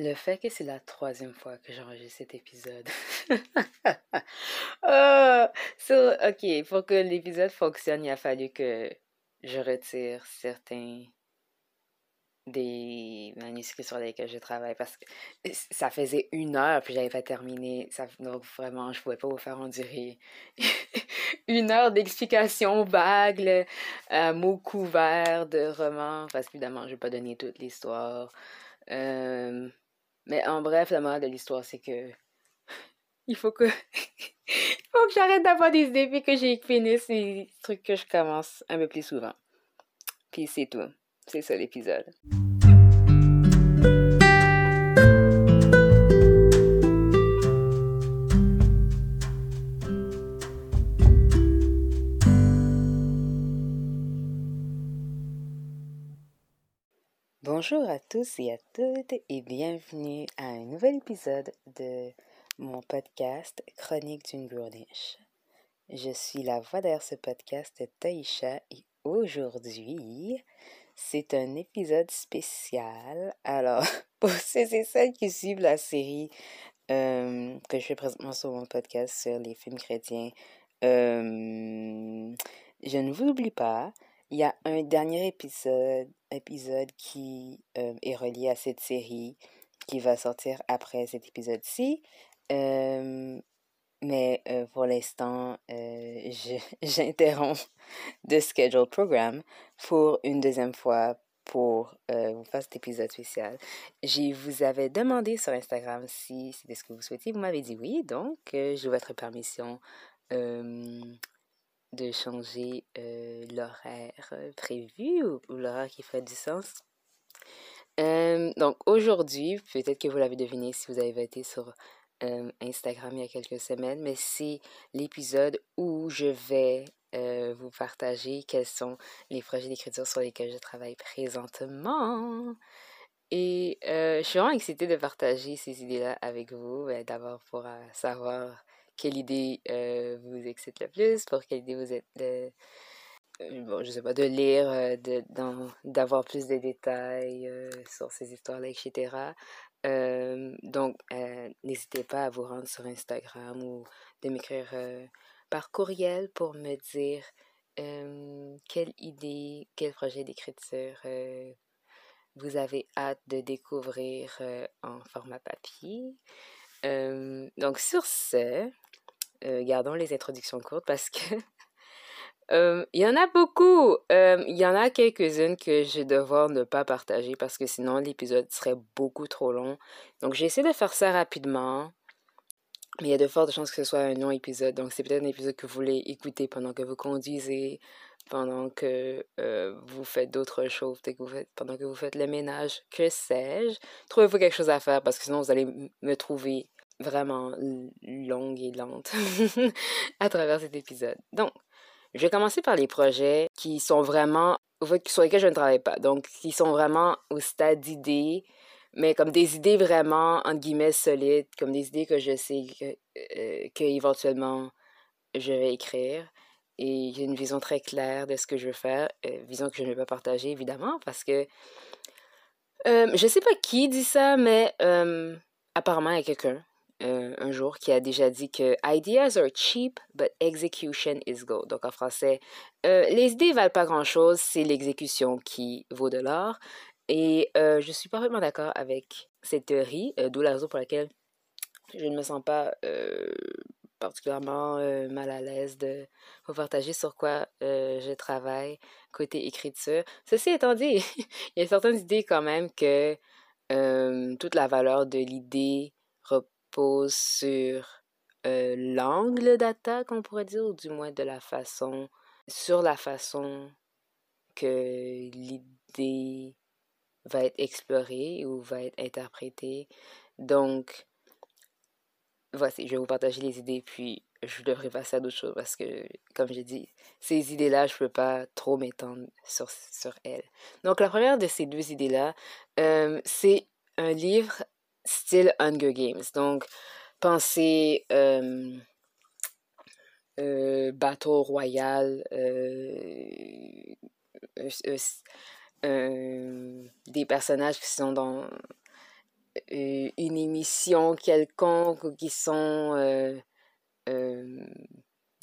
Le fait que c'est la troisième fois que j'enregistre cet épisode. oh, so, ok, pour que l'épisode fonctionne, il a fallu que je retire certains des manuscrits sur lesquels je travaille parce que ça faisait une heure puis j'avais pas terminé. Donc vraiment, je pouvais pas vous faire endurer une heure d'explications vagues, euh, mots couverts de romans. Parce qu'évidemment, je vais pas donner toute l'histoire. Euh, mais en bref, la morale de l'histoire, c'est que il faut que il faut que j'arrête d'avoir des idées puis que j'ai fini ces trucs que je commence un peu plus souvent. Puis c'est tout. C'est ça l'épisode. Bonjour à tous et à toutes et bienvenue à un nouvel épisode de mon podcast Chronique d'une gourniche. Je suis la voix derrière ce podcast Taïcha et aujourd'hui, c'est un épisode spécial. Alors, pour ceux et celles qui suivent la série euh, que je fais présentement sur mon podcast sur les films chrétiens, euh, je ne vous oublie pas. Il y a un dernier épisode, épisode qui euh, est relié à cette série qui va sortir après cet épisode-ci. mais pour l'instant, j'interromps de schedule program pour une deuxième fois pour vous faire cet épisode spécial. Je vous avais demandé sur Instagram si c'était ce que vous souhaitiez. Vous m'avez dit oui, donc j'ai votre permission de changer euh, l'horaire euh, prévu ou, l'horaire qui ferait du sens. Euh, donc aujourd'hui, peut-être que vous l'avez deviné si vous avez voté sur Instagram il y a quelques semaines, mais c'est l'épisode où je vais vous partager quels sont les projets d'écriture sur lesquels je travaille présentement. Et je suis vraiment excitée de partager ces idées-là avec vous, ben, d'abord pour savoir quelle idée euh, vous excite le plus, pour quelle idée vous êtes de, euh, bon, je sais pas, de lire, euh, d'avoir plus de détails sur ces histoires-là, etc. donc, n'hésitez pas à vous rendre sur Instagram ou de m'écrire par courriel pour me dire quelle idée, quel projet d'écriture vous avez hâte de découvrir en format papier. donc sur ce, euh, gardons les introductions courtes parce que euh, il y en a beaucoup. Euh, il y en a quelques-unes que je vais devoir ne pas partager parce que sinon l'épisode serait beaucoup trop long. Donc j'ai essayé de faire ça rapidement. Mais il y a de fortes chances que ce soit un long épisode. Donc c'est peut-être un épisode que vous voulez écouter pendant que vous conduisez, pendant que vous faites d'autres choses, que vous faites, pendant que vous faites le ménage, que sais-je. Trouvez-vous quelque chose à faire parce que sinon vous allez me trouver vraiment longue et lente à travers cet épisode. Donc, je vais commencer par les projets qui sont vraiment, sur lesquels je ne travaille pas. Donc, qui sont vraiment au stade d'idées, mais comme des idées vraiment, entre guillemets, solides, comme des idées que je sais que, euh, je vais écrire. Et j'ai une vision très claire de ce que je veux faire, euh, vision que je ne vais pas partager, évidemment, parce que euh, je ne sais pas qui dit ça, mais apparemment, il y a quelqu'un euh, un jour qui a déjà dit que Ideas are cheap, but execution is gold. Donc en français, euh, les idées valent pas grand-chose, c'est l'exécution qui vaut de l'or. Et euh, je suis parfaitement d'accord avec cette théorie, d'où la raison pour laquelle je ne me sens pas particulièrement mal à l'aise de vous partager sur quoi je travaille côté écriture. Ceci étant dit, il y a certaines idées quand même que toute la valeur de l'idée pose sur l'angle d'attaque, on pourrait dire, ou du moins de la façon, sur la façon que l'idée va être explorée ou va être interprétée. Donc, voici, je vais vous partager les idées, puis je devrais passer à d'autres choses parce que, comme j'ai dit, ces idées-là, je ne peux pas trop m'étendre sur, sur elles. Donc, la première de ces deux idées-là, c'est un livre style Hunger Games. Donc, pensez euh, euh, Battle Royale, euh, des personnages qui sont dans une émission quelconque ou qui sont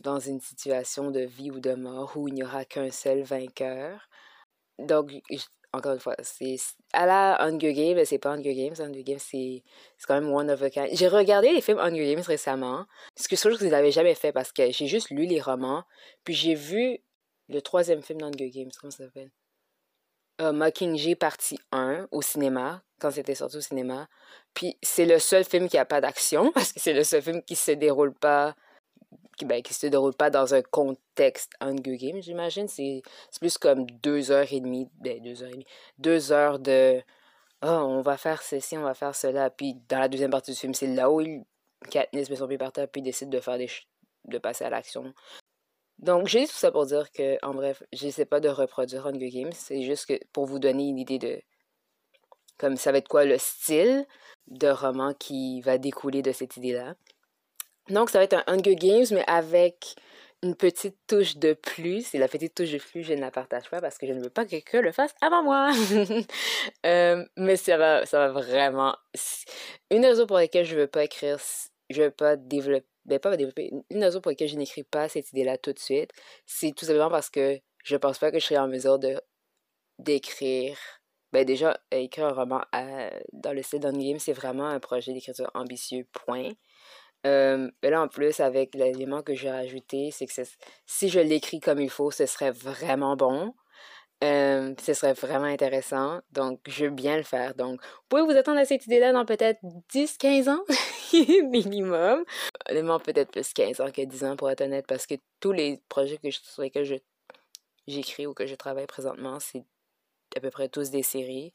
dans une situation de vie ou de mort où il n'y aura qu'un seul vainqueur. Donc, encore une fois, c'est à la Hunger Games, c'est pas Hunger Games. Hunger Games, c'est quand même one of a kind. J'ai regardé les films Hunger Games récemment, ce que je trouve que je n'avais jamais fait parce que j'ai juste lu les romans, puis j'ai vu le troisième film d'Hunger Games, comment ça s'appelle? Uh, Mockingjay partie 1 au cinéma, quand c'était sorti au cinéma. Puis c'est le seul film qui a pas d'action, parce que c'est le seul film qui se déroule pas ben, qui se déroule pas dans un contexte Hunger Games, j'imagine. C'est plus comme deux heures et demie, ben, deux heures et demie, deux heures de oh, on va faire ceci, on va faire cela. Puis dans la deuxième partie du film, c'est là où il, Katniss met son pied par terre, puis décide de faire des de passer à l'action. Donc, j'ai tout ça pour dire que, en bref, j'essaie pas de reproduire Hunger Games. C'est juste que pour vous donner une idée de. Comme ça va être quoi le style de roman qui va découler de cette idée-là. Donc, ça va être un Hunger Games, mais avec une petite touche de plus. Et la petite touche de plus, je ne la partage pas parce que je ne veux pas que quelqu'un le fasse avant moi. Euh, mais ça va, ça va vraiment. Une raison pour laquelle je ne veux pas écrire, je ne veux pas développer. Ben, pas développer. Une raison pour laquelle je n'écris pas cette idée-là tout de suite, c'est tout simplement parce que je pense pas que je serai en mesure de d'écrire. Ben déjà, écrire un roman dans le style d'Hunger Games, c'est vraiment un projet d'écriture ambitieux, point. Euh, mais là, en plus, avec l'élément que j'ai rajouté, c'est que si je l'écris comme il faut, ce serait vraiment bon. Euh, ce serait vraiment intéressant. Donc, je veux bien le faire. Donc, vous pouvez vous attendre à cette idée-là dans peut-être 10-15 ans minimum. Honnêtement, peut-être plus 15 ans que 10 ans pour être honnête, parce que tous les projets que je, sur lesquels j'écris ou que je travaille présentement, c'est à peu près tous des séries.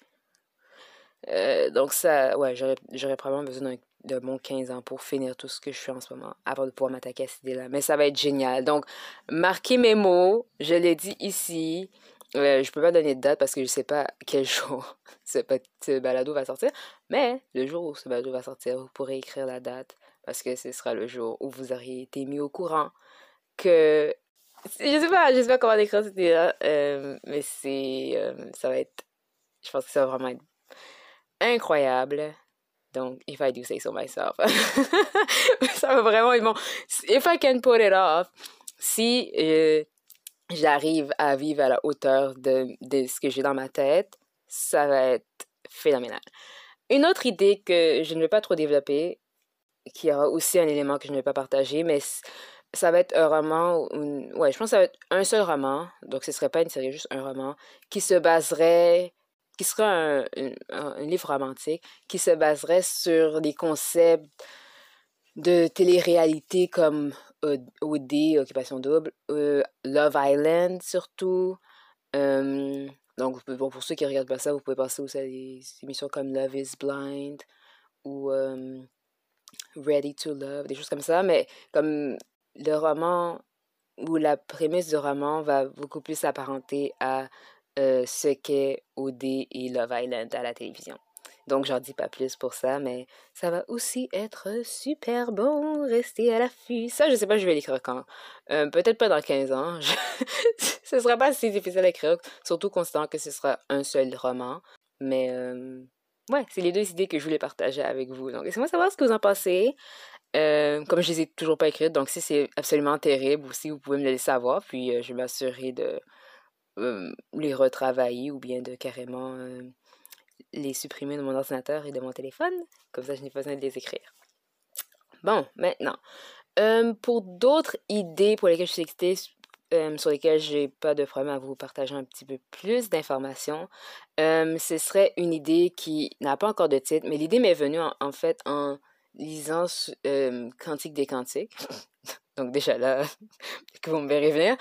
Euh, donc ça, ouais, j'aurais probablement besoin de mon 15 ans pour finir tout ce que je fais en ce moment avant de pouvoir m'attaquer à cette idée-là. Mais ça va être génial. Donc, marquez mes mots. Je l'ai dit ici. Euh, je peux pas donner de date parce que je sais pas quel jour ce, balado va sortir. Mais le jour où ce balado va sortir, vous pourrez écrire la date parce que ce sera le jour où vous auriez été mis au courant que je sais sais pas comment décrire cette idée-là, euh, mais c'est, euh, ça va être, je pense que ça va vraiment être incroyable. Donc, if I do say so myself. ça va vraiment être bon. If I can put it off, si euh, j'arrive à vivre à la hauteur de, ce que j'ai dans ma tête, ça va être phénoménal. Une autre idée que je ne vais pas trop développer, qui aura aussi un élément que je ne vais pas partager, mais ça va être un roman, ouais, je pense que ça va être un seul roman, donc ce serait pas une série, juste un roman, qui se baserait qui sera un, livre romantique qui se baserait sur des concepts de télé-réalité comme OD, Occupation Double, euh, Love Island surtout. Euh, donc, pour ceux qui regardent pas ça, vous pouvez passer aussi à des émissions comme Love is Blind ou euh, Ready to Love, des choses comme ça. Mais comme le roman ou la prémisse du roman va beaucoup plus s'apparenter à euh, ce qu'est OD et Love Island à la télévision. Donc, j'en dis pas plus pour ça, mais ça va aussi être super bon. Restez à l'affût. Ça, je sais pas, je vais l'écrire quand? Euh, peut-être pas dans 15 ans. ce sera pas si difficile à écrire, surtout considérant que ce sera un seul roman. Mais, euh, ouais, c'est les deux idées que je voulais partager avec vous. Donc, laissez-moi savoir ce que vous en pensez. comme je les ai toujours pas écrites, donc si c'est absolument terrible ou si vous pouvez me le laisser savoir, puis je vais m'assurer de euh, les retravailler ou bien de carrément euh, les supprimer de mon ordinateur et de mon téléphone. Comme ça, je n'ai pas besoin de les écrire. Bon, maintenant, euh, pour d'autres idées pour lesquelles je suis excitée, sur lesquelles j'ai pas de problème à vous partager un petit peu plus d'informations, ce serait une idée qui n'a pas encore de titre, mais l'idée m'est venue en, fait en lisant Cantique des Cantiques. Donc déjà là, que vous me verrez venir.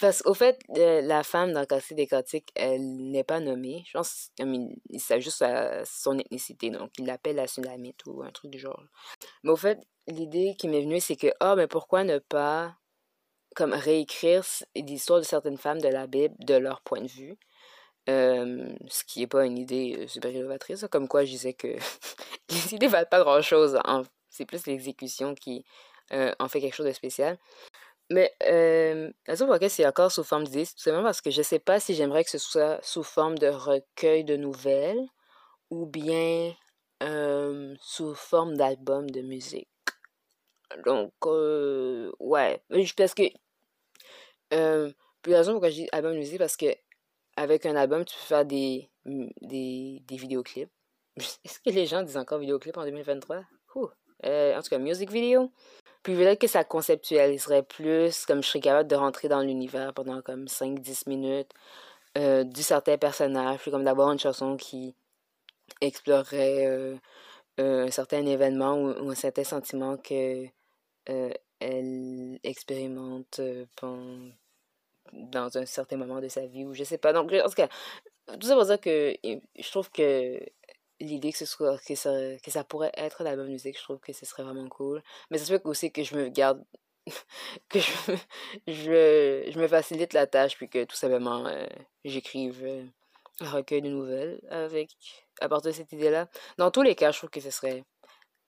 Parce qu'au fait, euh, la femme dans le des Cantiques, elle n'est pas nommée. Je pense qu'il s'agit juste à son ethnicité. Donc, il l'appelle la Sunamite ou un truc du genre. Mais au fait, l'idée qui m'est venue, c'est que, ah, mais pourquoi ne pas comme réécrire l'histoire de certaines femmes de la Bible de leur point de vue? Euh, ce qui n'est pas une idée euh, super innovatrice. Comme quoi, je disais que les idées valent pas grand-chose. C'est plus l'exécution qui en fait quelque chose de spécial. Mais euh, la raison pour laquelle c'est encore sous forme d'idée, c'est tout simplement parce que je ne sais pas si j'aimerais que ce soit sous forme de recueil de nouvelles ou bien sous forme d'album de musique. Donc, ouais. Parce que, euh, la raison pourquoi je dis album de musique, parce que avec un album, tu peux faire des, des, des vidéoclips. Est-ce que les gens disent encore vidéoclip en 2023? Euh, en tout cas, music video. Puis peut-être que ça conceptualiserait plus, comme je serais capable de rentrer dans l'univers pendant comme 5-10 minutes euh, du certain personnage, puis comme d'avoir une chanson qui explorerait euh, un certain événement ou, un certain sentiment que elle expérimente dans un certain moment de sa vie ou je sais pas. Donc, en tout cas, tout ça pour dire que je trouve que l'idée que ce soit que ça, que ça pourrait être la bonne musique, je trouve que ce serait vraiment cool. Mais ça se fait aussi que je me garde que je, je, je, me facilite la tâche puis que tout simplement euh, j'écrive euh, un recueil de nouvelles avec à partir de cette idée-là. Dans tous les cas, je trouve que ce serait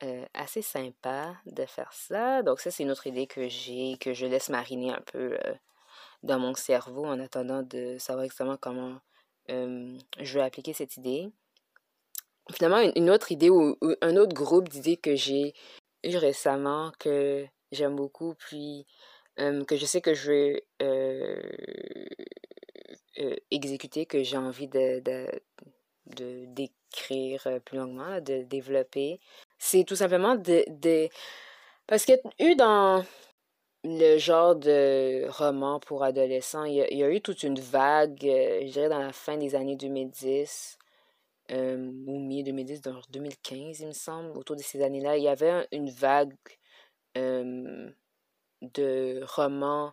euh, assez sympa de faire ça. Donc ça, c'est une autre idée que j'ai, que je laisse mariner un peu dans mon cerveau en attendant de savoir exactement comment je vais appliquer cette idée finalement une, autre idée ou, un autre groupe d'idées que j'ai eu récemment que j'aime beaucoup, puis que je sais que je vais euh, euh, exécuter, que j'ai envie de, d'écrire euh, plus longuement, de développer. C'est tout simplement de, de... Parce a eu dans le genre de roman pour adolescents, il y a eu toute une vague, je dirais dans la fin des années 2010, euh, ou milieu 2010, dans 2015, il me semble, autour de ces années-là, il y avait une vague euh, de romans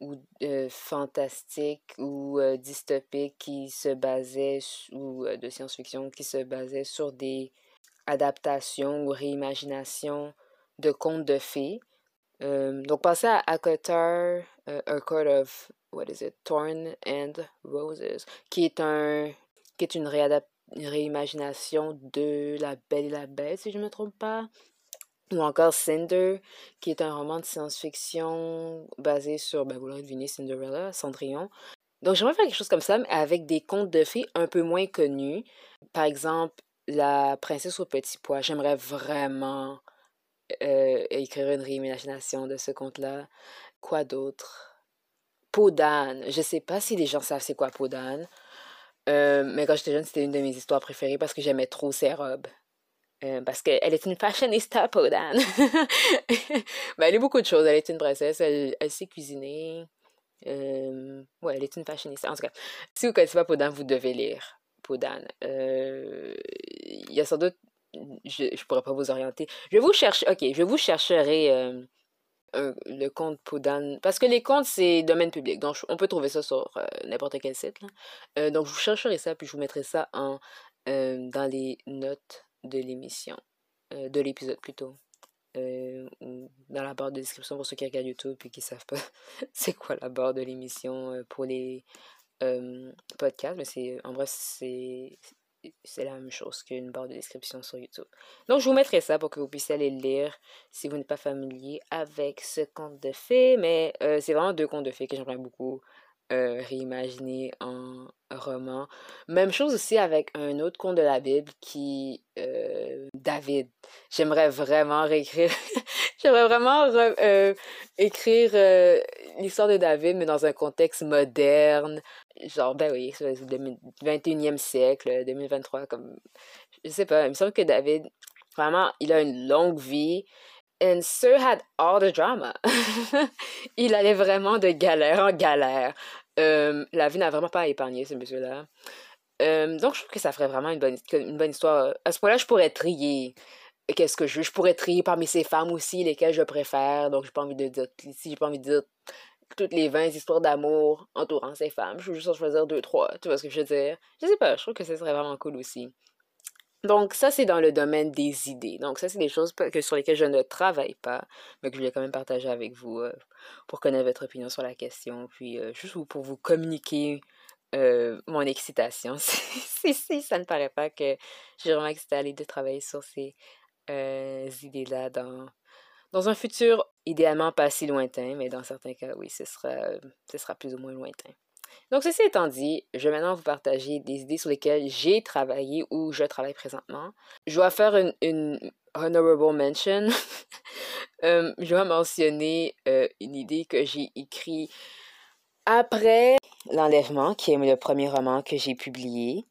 ou euh, fantastiques ou euh, dystopiques qui se basaient, ou de science-fiction qui se basaient sur des adaptations ou réimaginations de contes de fées. donc, passer à Akotar, A Court of, what is it, Thorn and Roses, qui est un, qui est une réadaptation réimagination de La Belle et la Bête, si je ne me trompe pas. Ou encore Cinder, qui est un roman de science-fiction basé sur, ben, vous l'aurez deviné, Cinderella, Cendrillon. Donc j'aimerais faire quelque chose comme ça, mais avec des contes de fées un peu moins connus. Par exemple, La princesse au petit pois. J'aimerais vraiment euh, écrire une réimagination de ce conte-là. Quoi d'autre? Peau d'âne. Je sais pas si les gens savent c'est quoi Peau d'âne. Euh, mais quand j'étais jeune, c'était une de mes histoires préférées parce que j'aimais trop ses robes. Euh, parce qu'elle est une fashionista, Podane. ben, elle est beaucoup de choses. Elle est une princesse, elle, sait cuisiner. Euh, ouais, elle est une fashionista. En tout cas, si vous ne connaissez pas Podane, vous devez lire Podane. Il y a sans doute. Je ne pourrais pas vous orienter. Je vous chercher. Ok, je vous chercherai le compte Poudan. Parce que les comptes, c'est domaine public. Donc, on peut trouver ça sur euh, n'importe quel site. Euh, donc, je vous chercherai ça, puis je vous mettrai ça en, euh, dans les notes de l'émission. de l'épisode plutôt. dans la barre de description pour ceux qui regardent YouTube et qui savent pas c'est quoi la barre de l'émission pour les podcasts. Mais c'est en bref, c'est c'est la même chose qu'une barre de description sur YouTube. Donc, je vous mettrai ça pour que vous puissiez aller le lire si vous n'êtes pas familier avec ce conte de fées. Mais euh, c'est vraiment deux contes de fées que j'aimerais beaucoup euh, réimaginer en roman. Même chose aussi avec un autre conte de la Bible qui... Euh, David. J'aimerais vraiment réécrire... j'aimerais vraiment écrire l'histoire de David, mais dans un contexte moderne, genre, ben oui, c'est le 21e siècle, 2023, comme, je sais pas, il me semble que David, vraiment, il a une longue vie. And Sir had all the drama. il allait vraiment de galère en galère. Euh, la vie n'a vraiment pas épargné ce monsieur-là. Euh, donc, je trouve que ça ferait vraiment une bonne, une bonne histoire. À ce point-là, je pourrais trier qu'est-ce que je veux? Je pourrais trier parmi ces femmes aussi, lesquelles je préfère. Donc, j'ai pas envie de dire, si j'ai pas envie de dire toutes les 20 histoires d'amour entourant ces femmes. Je veux juste en choisir deux, trois. Tu vois ce que je veux dire? Je sais pas, je trouve que ce serait vraiment cool aussi. Donc, ça, c'est dans le domaine des idées. Donc, ça, c'est des choses que, sur lesquelles je ne travaille pas, mais que je voulais quand même partager avec vous euh, pour connaître votre opinion sur la question, puis euh, juste pour vous communiquer euh, mon excitation. si, si, ça ne paraît pas que j'ai vraiment excité à aller de travailler sur ces idées-là dans dans un futur idéalement pas si lointain, mais dans certains cas, oui, ce sera, ce sera plus ou moins lointain. Donc, ceci étant dit, je vais maintenant vous partager des idées sur lesquelles j'ai travaillé ou je travaille présentement. Je vais faire une, honorable mention. Euh, je vais mentionner euh, une idée que j'ai écrite après l'enlèvement, qui est le premier roman que j'ai publié.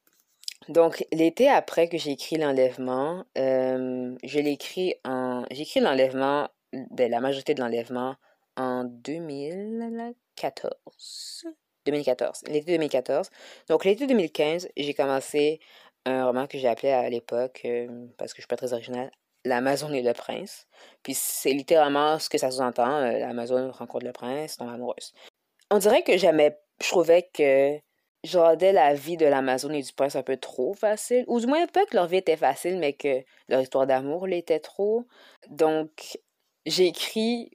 Donc, l'été après que j'ai écrit l'enlèvement, euh, je l'ai écrit en... J'ai écrit l'enlèvement, ben, la majorité de l'enlèvement en 2014. 2014, l'été 2014. Donc, l'été 2015, j'ai commencé un roman que j'ai appelé à l'époque, euh, parce que je suis pas très originale, L'Amazon et le prince. Puis c'est littéralement ce que ça sous-entend, euh, l'Amazon rencontre le prince, tombe amoureuse. On dirait que j'aimais, je trouvais que je rendais la vie de l'Amazon et du prince un peu trop facile. Ou du moins, pas que leur vie était facile, mais que leur histoire d'amour l'était trop. Donc, j'ai écrit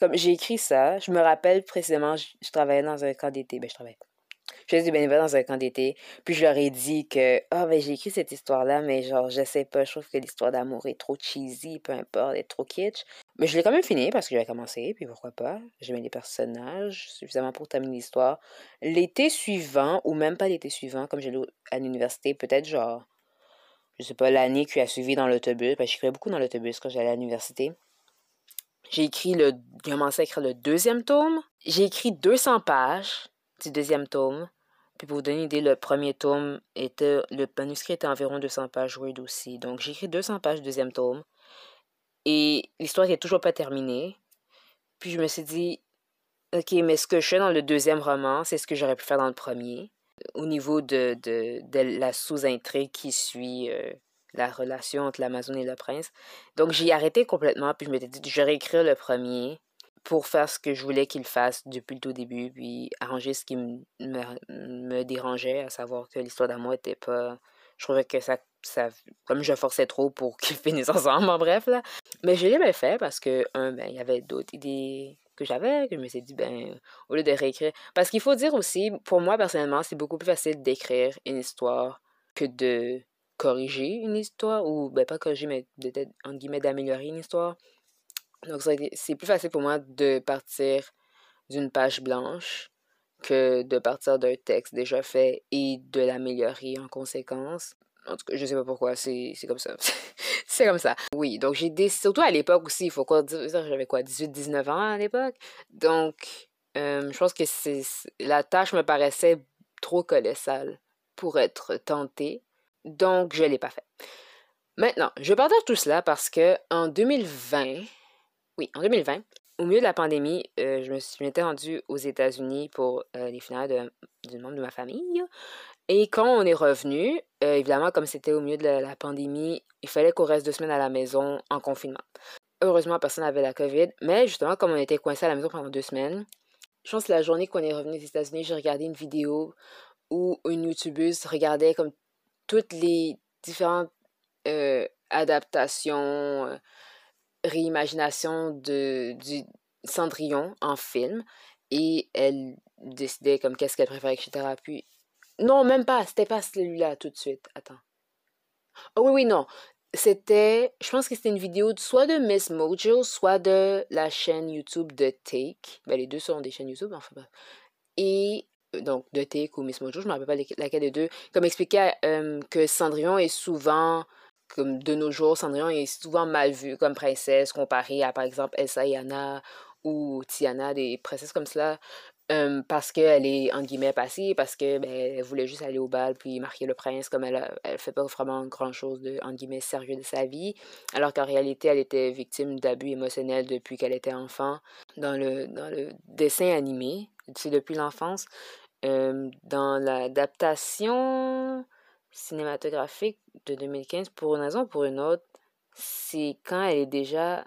comme j'ai écrit ça, je me rappelle précisément, je, travaillais dans un camp d'été. Ben, je travaillais. Je faisais du bénévolat dans un camp d'été. Puis je leur ai dit que, ah, ben, j'ai écrit cette histoire-là, mais genre, je sais pas, je trouve que l'histoire d'amour est trop cheesy, peu importe, elle est trop kitsch. Mais je l'ai quand même fini parce que j'avais commencé, puis pourquoi pas. J'aimais les personnages suffisamment pour terminer l'histoire. L'été suivant, ou même pas l'été suivant, comme j'allais à l'université, peut-être genre, je sais pas, l'année qui a suivi dans l'autobus, parce que j'écrivais beaucoup dans l'autobus quand j'allais à l'université. J'ai écrit le, j'ai commencé à écrire le deuxième tome. J'ai écrit 200 pages du deuxième tome. Puis pour vous donner une idée, le premier tome était, le manuscrit était environ 200 pages Word aussi. Donc j'ai écrit 200 pages du deuxième tome. Et l'histoire n'est toujours pas terminée. Puis je me suis dit, ok, mais ce que je fais dans le deuxième roman, c'est ce que j'aurais pu faire dans le premier. Au niveau de, de, de la sous-intrigue qui suit euh, la relation entre l'Amazon et le prince. Donc j'ai arrêté complètement, puis je m'étais dit, je vais réécrire le premier pour faire ce que je voulais qu'il fasse depuis le tout début, puis arranger ce qui me, me, dérangeait, à savoir que l'histoire d'amour était pas... Je trouvais que ça, ça comme je forçais trop pour qu'ils finissent ensemble, en bref, là. Mais je l'ai bien fait parce que, un, ben, il y avait d'autres idées que j'avais, que je me suis dit, ben, au lieu de réécrire... Parce qu'il faut dire aussi, pour moi, personnellement, c'est beaucoup plus facile d'écrire une histoire que de corriger une histoire, ou ben pas corriger, mais peut-être, entre guillemets, d'améliorer une histoire. Donc, c'est plus facile pour moi de partir d'une page blanche que de partir d'un texte déjà fait et de l'améliorer en conséquence. En tout cas, je sais pas pourquoi, c'est comme ça. c'est comme ça. Oui, donc j'ai des... Surtout à l'époque aussi, il faut quoi dire, j'avais quoi, 18-19 ans à l'époque? Donc, euh, je pense que c'est la tâche me paraissait trop colossale pour être tentée. Donc, je ne l'ai pas fait. Maintenant, je partage tout cela parce que en 2020, oui, en 2020, au milieu de la pandémie, euh, je me suis m'étais rendue aux États-Unis pour euh, les finales du membre de ma famille. Et quand on est revenu, euh, évidemment, comme c'était au milieu de la, pandémie, il fallait qu'on reste deux semaines à la maison en confinement. Heureusement, personne n'avait la COVID, mais justement, comme on était coincé à la maison pendant deux semaines, je pense que la journée qu'on est revenu aux États-Unis, j'ai regardé une vidéo où une youtubeuse regardait comme toutes les différentes adaptations, euh, réimaginations de, du Cendrillon en film et elle décidait comme qu'est-ce qu'elle préférait, etc. Puis, non, même pas, c'était pas celui-là tout de suite. Attends. Oh oui, oui, non. C'était, je pense que c'était une vidéo soit de Miss Mojo, soit de la chaîne YouTube de Take. Ben, les deux sont des chaînes YouTube, enfin Et donc de Take ou Miss Mojo, je ne me rappelle pas laquelle des deux, comme expliquait euh, que Cendrillon est souvent, comme de nos jours, Cendrillon est souvent mal vu comme princesse comparée à par exemple Elsa et Anna ou Tiana, des princesses comme cela, euh, parce qu'elle est en guillemets passée, parce que ben, elle voulait juste aller au bal puis marquer le prince, comme elle, ne fait pas vraiment grand chose de en guillemets sérieux de sa vie, alors qu'en réalité elle était victime d'abus émotionnels depuis qu'elle était enfant. Dans le, dans le dessin animé, c'est depuis l'enfance, dans l'adaptation cinématographique de 2015, pour une raison ou pour une autre, c'est quand elle est déjà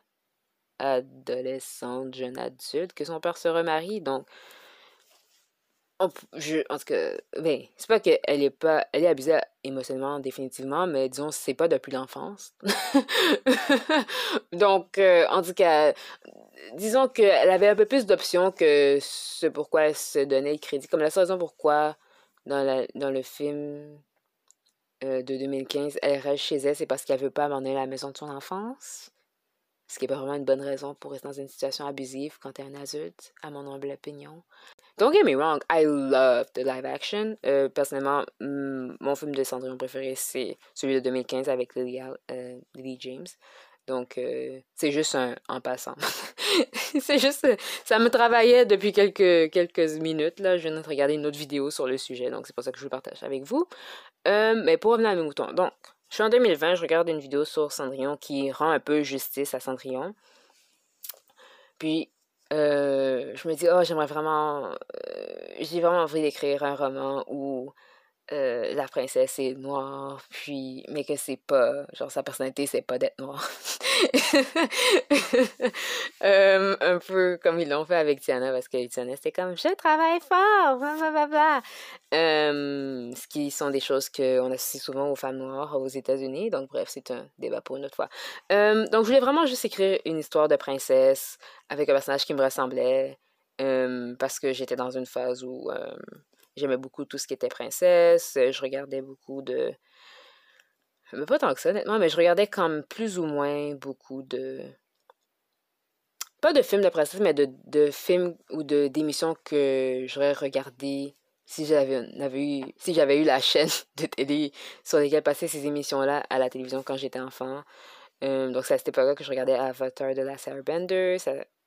adolescente, jeune adulte, que son père se remarie. Donc, je, en tout cas, ben, c'est pas qu'elle est pas, elle est abusée émotionnellement définitivement, mais disons, c'est pas depuis l'enfance. Donc, euh, en tout cas, disons qu'elle avait un peu plus d'options que ce pourquoi elle se donnait le crédit. Comme la raison pourquoi dans, la, dans le film euh, de 2015, elle reste chez elle, c'est parce qu'elle veut pas abandonner la maison de son enfance. Ce qui est pas vraiment une bonne raison pour rester dans une situation abusive quand tu es un adulte, à mon humble opinion. don't get me wrong, I love the live action. Euh, personnellement, mon film de Cendrillon préféré, c'est celui de 2015 avec Lily, euh, Lily James. Donc, c'est juste un en passant. c'est juste, ça me travaillait depuis quelques, quelques minutes. Là, je viens de regarder une autre vidéo sur le sujet, donc c'est pour ça que je le partage avec vous. Mais pour revenir à mes moutons, donc, je suis en 2020, je regarde une vidéo sur Cendrillon qui rend un peu justice à Cendrillon. Puis, euh, je me dis, oh, j'aimerais vraiment. Euh, j'ai vraiment envie d'écrire un roman où euh, la princesse est noire, puis, mais que c'est pas, genre, sa personnalité, c'est pas d'être noire. Euh, un peu comme ils l'ont fait avec Tiana, parce que Tiana, c'était comme, je travaille fort, bla euh, ce qui sont des choses qu'on associe souvent aux femmes noires aux États-Unis. Donc, bref, c'est un débat pour une autre fois. donc, je voulais vraiment juste écrire une histoire de princesse avec un personnage qui me ressemblait, parce que j'étais dans une phase où J'aimais beaucoup tout ce qui était princesse. Euh, je regardais beaucoup de. Mais pas tant que ça, honnêtement, mais je regardais comme plus ou moins beaucoup de. Pas de films de princesse, mais de, de films ou d'émissions que j'aurais regardé si j'avais eu si j'avais eu la chaîne de télé sur lesquelles passaient ces émissions-là à la télévision quand j'étais enfant. Euh, donc c'est à cette époque-là que je regardais Avatar de la Sarah Bender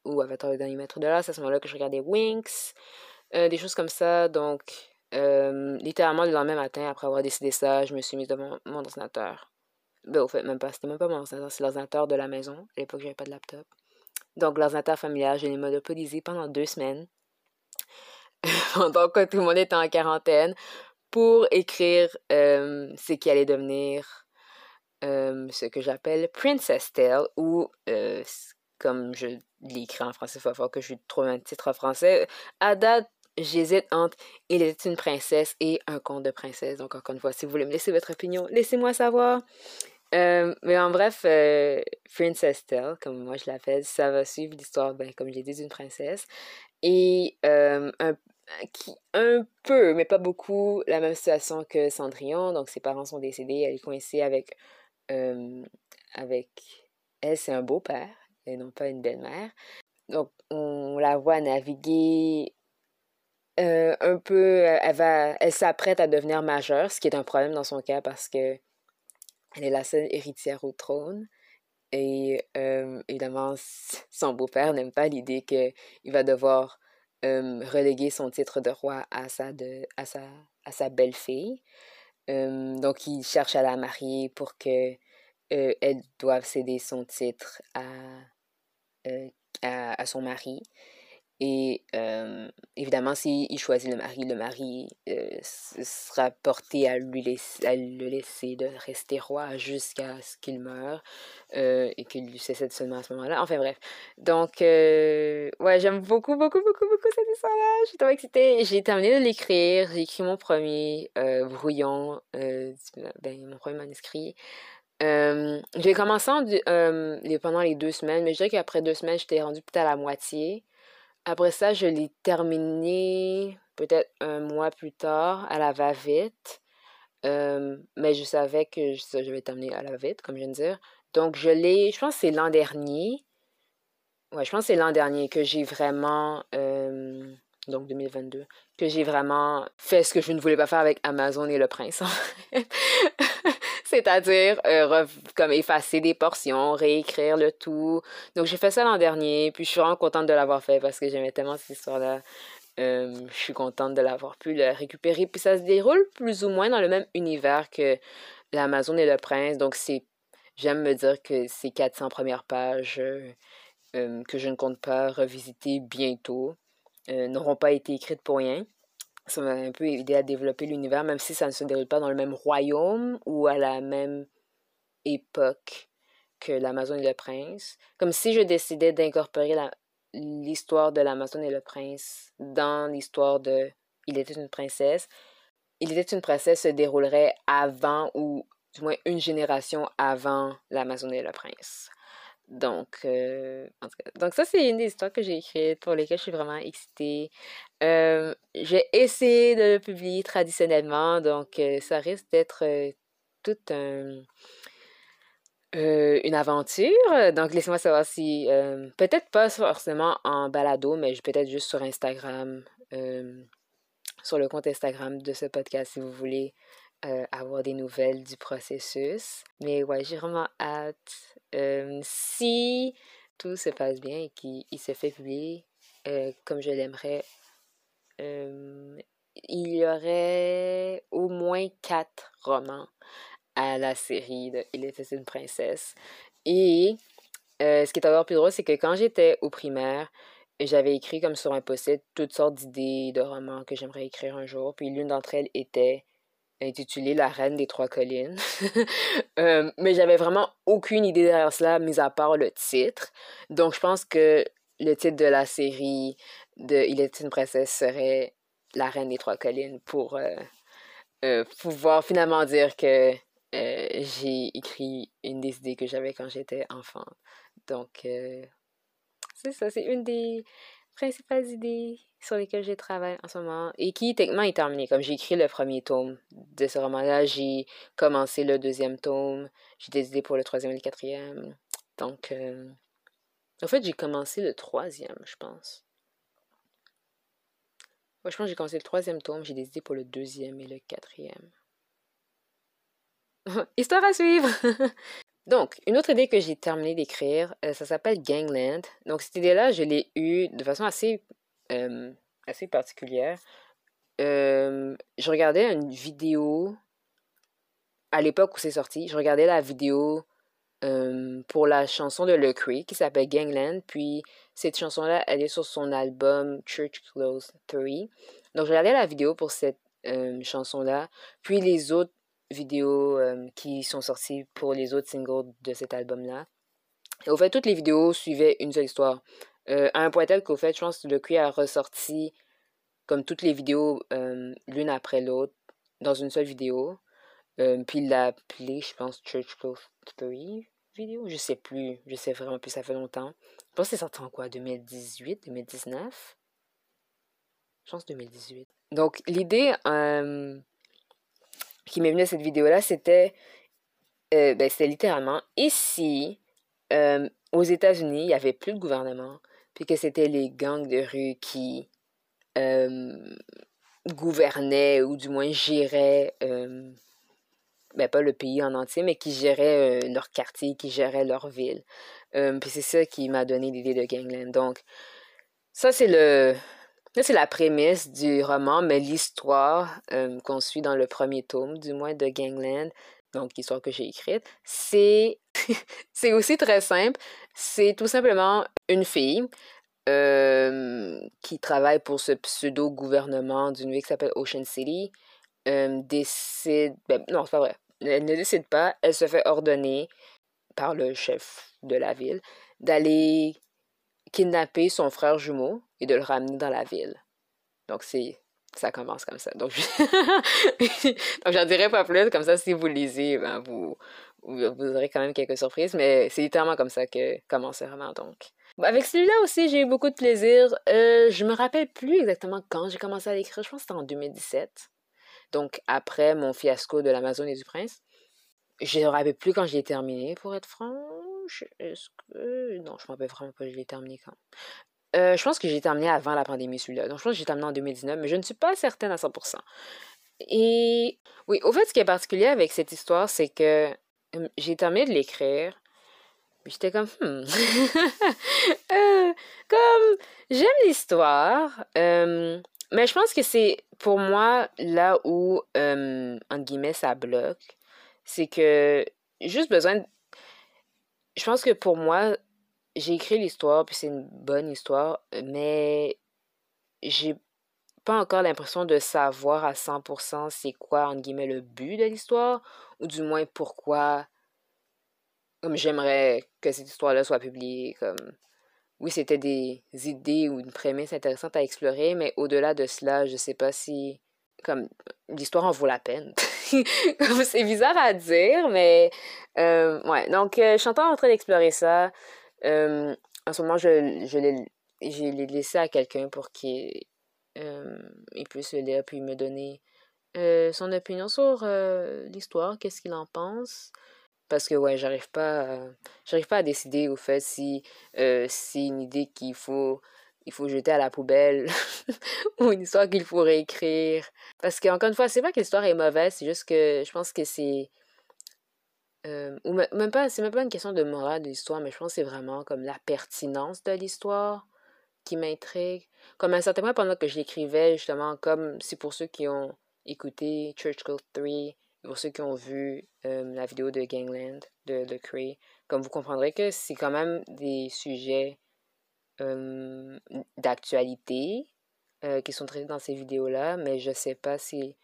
ou Avatar le dernier maître de là. C'est à ce moment-là que je regardais Winx. Euh, des choses comme ça. Donc, euh, littéralement, le lendemain matin, après avoir décidé ça, je me suis mise devant mon ordinateur. Ben, au fait, même pas, c'était même pas mon ordinateur, c'est l'ordinateur de la maison. À l'époque, j'avais pas de laptop. Donc, l'ordinateur familial, je l'ai monopolisé pendant deux semaines. pendant que tout le monde était en quarantaine, pour écrire euh, ce qui allait devenir ce que j'appelle Princess Tale, ou comme je l'ai écrit en français, il va falloir que je trouve un titre français. À date, j'hésite entre Il était une princesse et Un conte de princesse. Donc, encore une fois, si vous voulez me laisser votre opinion, laissez-moi savoir. Euh, mais en bref, euh, Princess Tale, comme moi je l'appelle, ça va suivre l'histoire, ben, comme je l'ai dit, d'une princesse. Et euh, un, qui, un peu, mais pas beaucoup, la même situation que Cendrillon. Donc, ses parents sont décédés, elle est coincée avec. avec elle, c'est un beau-père et non pas une belle-mère. Donc, on la voit naviguer euh, un peu, euh, elle va, elle s'apprête à devenir majeure, ce qui est un problème dans son cas parce que elle est la seule héritière au trône. Et euh, évidemment, son beau-père n'aime pas l'idée qu'il va devoir reléguer son titre de roi à sa, de, à sa, belle-fille. donc, il cherche à la marier pour que elle doive céder son titre à, son mari. Et évidemment, s'il choisit le mari, le mari sera porté à, lui laisser, à le laisser de rester roi jusqu'à ce qu'il meure et qu'il lui cesse seulement à ce moment-là. Enfin bref. Donc, ouais, j'aime beaucoup, beaucoup, beaucoup, beaucoup cette histoire-là. Je suis trop excitée. J'ai terminé de l'écrire. J'ai écrit mon premier brouillon, ben, mon premier manuscrit. j'ai commencé pendant les deux semaines, mais je dirais qu'après deux semaines, j'étais rendue peut-être à la moitié. Après ça, je l'ai terminé peut-être un mois plus tard à la va-vite. mais je savais que je, je vais terminer à la va-vite, comme je viens de dire. Donc, je l'ai, je pense que c'est l'an dernier. Ouais, je pense que c'est l'an dernier que j'ai vraiment, donc 2022, que j'ai vraiment fait ce que je ne voulais pas faire avec Amazon et le prince. c'est-à-dire euh, comme effacer des portions, réécrire le tout. Donc j'ai fait ça l'an dernier, puis je suis vraiment contente de l'avoir fait parce que j'aimais tellement cette histoire-là. Euh, je suis contente de l'avoir pu le récupérer. Puis ça se déroule plus ou moins dans le même univers que l'Amazon et le Prince. Donc c'est j'aime me dire que ces 400 premières pages euh, que je ne compte pas revisiter bientôt n'auront pas été écrites pour rien ça m'a un peu aidé à développer l'univers, même si ça ne se déroule pas dans le même royaume ou à la même époque que l'Amazon et le Prince. Comme si je décidais d'incorporer l'histoire de l'Amazon et le Prince dans l'histoire de Il était une princesse. Il était une princesse se déroulerait avant ou du moins une génération avant l'Amazon et le Prince. Donc, euh, donc ça, c'est une des histoires que j'ai écrites pour lesquelles je suis vraiment excitée. Euh, j'ai essayé de le publier traditionnellement, donc euh, ça risque d'être toute un, une aventure. Donc, laissez-moi savoir si, peut-être pas forcément en balado, mais peut-être juste sur Instagram, sur le compte Instagram de ce podcast si vous voulez avoir des nouvelles du processus. Mais ouais, j'ai vraiment hâte. Si tout se passe bien et qu'il se fait publier comme je l'aimerais, il y aurait au moins quatre romans à la série de Il était une princesse. Et euh, ce qui est encore plus drôle, c'est que quand j'étais au primaire, j'avais écrit comme sur un post-it toutes sortes d'idées de romans que j'aimerais écrire un jour. Puis l'une d'entre elles était intitulée La Reine des Trois Collines. Euh, mais j'avais vraiment aucune idée derrière cela, mis à part le titre. Donc je pense que le titre de la série de Il était une princesse serait La Reine des Trois Collines pour euh, pouvoir finalement dire que euh, j'ai écrit une des idées que j'avais quand j'étais enfant. Donc, euh, c'est ça, c'est une des principales idées sur lesquelles je travaille en ce moment et qui techniquement est terminée. Comme j'ai écrit le premier tome de ce roman-là, j'ai commencé le deuxième tome, j'ai des idées pour le troisième et le quatrième. Donc, euh, en fait, j'ai commencé le troisième, je pense. Moi, j'ai commencé le troisième tome, j'ai des idées pour le deuxième et le quatrième. Histoire à suivre! Donc, une autre idée que j'ai terminé d'écrire, euh, ça s'appelle Gangland. Donc, cette idée-là, je l'ai eue de façon assez, particulière. Je regardais une vidéo à l'époque où c'est sorti. Je regardais la vidéo pour la chanson de Le qui s'appelle Gangland. Puis, cette chanson-là, elle est sur son album Church Close 3. Donc, je regardais la vidéo pour cette chanson-là. Puis, les autres vidéos euh, qui sont sorties pour les autres singles de cet album-là. Au fait, toutes les vidéos suivaient une seule histoire. Euh, à un point tel qu'au fait, je pense que le Cree a ressorti comme toutes les vidéos euh, l'une après l'autre dans une seule vidéo. puis il l'a appelé, je pense, Church Close 3 vidéo. Je sais plus. Je sais vraiment plus, ça fait longtemps. Je pense que c'est sorti en quoi 2018, 2019 Je pense 2018. Donc l'idée qui m'est venu à cette vidéo-là, c'était euh, ben, littéralement ici, euh, aux États-Unis, il n'y avait plus de gouvernement, puis que c'était les gangs de rue qui euh, gouvernaient ou du moins géraient, ben, pas le pays en entier, mais qui géraient leur quartier, qui géraient leur ville. puis c'est ça qui m'a donné l'idée de Gangland. Donc, ça, c'est le, c'est la prémisse du roman, mais l'histoire euh, qu'on suit dans le premier tome, du moins de Gangland, donc l'histoire que j'ai écrite, c'est c'est aussi très simple. C'est tout simplement une fille euh, qui travaille pour ce pseudo-gouvernement d'une ville qui s'appelle Ocean City. Euh, décide. Ben, non, c'est pas vrai. Elle ne décide pas. Elle se fait ordonner par le chef de la ville d'aller kidnapper son frère jumeau et de le ramener dans la ville. Donc, c'est ça commence comme ça. Donc, je... Donc j'en dirai pas plus. Comme ça, si vous lisez, ben, vous, vous, aurez quand même quelques surprises. Mais c'est littéralement comme ça que commence vraiment. Donc, avec celui-là aussi, j'ai eu beaucoup de plaisir. Euh, je me rappelle plus exactement quand j'ai commencé à l'écrire. Je pense que c'était en 2017. Donc, après mon fiasco de l'Amazon et du Prince. Je ne me rappelle plus quand j'ai terminé, pour être franche. Est-ce que... Non, je ne me rappelle vraiment pas, je l'ai terminé quand. Euh, je pense que j'ai terminé avant la pandémie, celui-là. Donc, je pense que j'ai terminé en 2019, mais je ne suis pas certaine à 100%. Et oui, au fait, ce qui est particulier avec cette histoire, c'est que j'ai terminé de l'écrire. Puis j'étais comme, hmm. Euh, comme, j'aime l'histoire. Mais je pense que c'est, pour moi, là où, entre guillemets, ça bloque. C'est que, juste besoin de... Je pense que pour moi, j'ai écrit l'histoire, puis c'est une bonne histoire, mais j'ai pas encore l'impression de savoir à 100% c'est quoi, entre guillemets, le but de l'histoire, ou du moins pourquoi, comme j'aimerais que cette histoire-là soit publiée, comme, oui, c'était des idées ou une prémisse intéressante à explorer, mais au-delà de cela, je sais pas si, comme, l'histoire en vaut la peine. c'est bizarre à dire, mais, euh, ouais, donc, euh, je suis en train d'explorer ça, euh, en ce moment, je, je l'ai laissé à quelqu'un pour qu'il euh, puisse le lire me donner euh, son opinion sur l'histoire, qu'est-ce qu'il en pense. Parce que, ouais, j'arrive pas, j'arrive pas à décider au fait si c'est une idée qu'il faut il faut jeter à la poubelle ou une histoire qu'il faut réécrire. Parce qu'encore une fois, c'est pas que l'histoire est mauvaise, c'est juste que je pense que c'est. Euh, ou même pas, c'est même pas une question de morale de l'histoire, mais je pense que c'est vraiment comme la pertinence de l'histoire qui m'intrigue. Comme à un certain moment, pendant que je l'écrivais, justement, comme c'est pour ceux qui ont écouté Church Cult 3, pour ceux qui ont vu euh, la vidéo de Gangland, de The Cree, comme vous comprendrez que c'est quand même des sujets d'actualité euh, qui sont traités dans ces vidéos-là, mais je sais pas si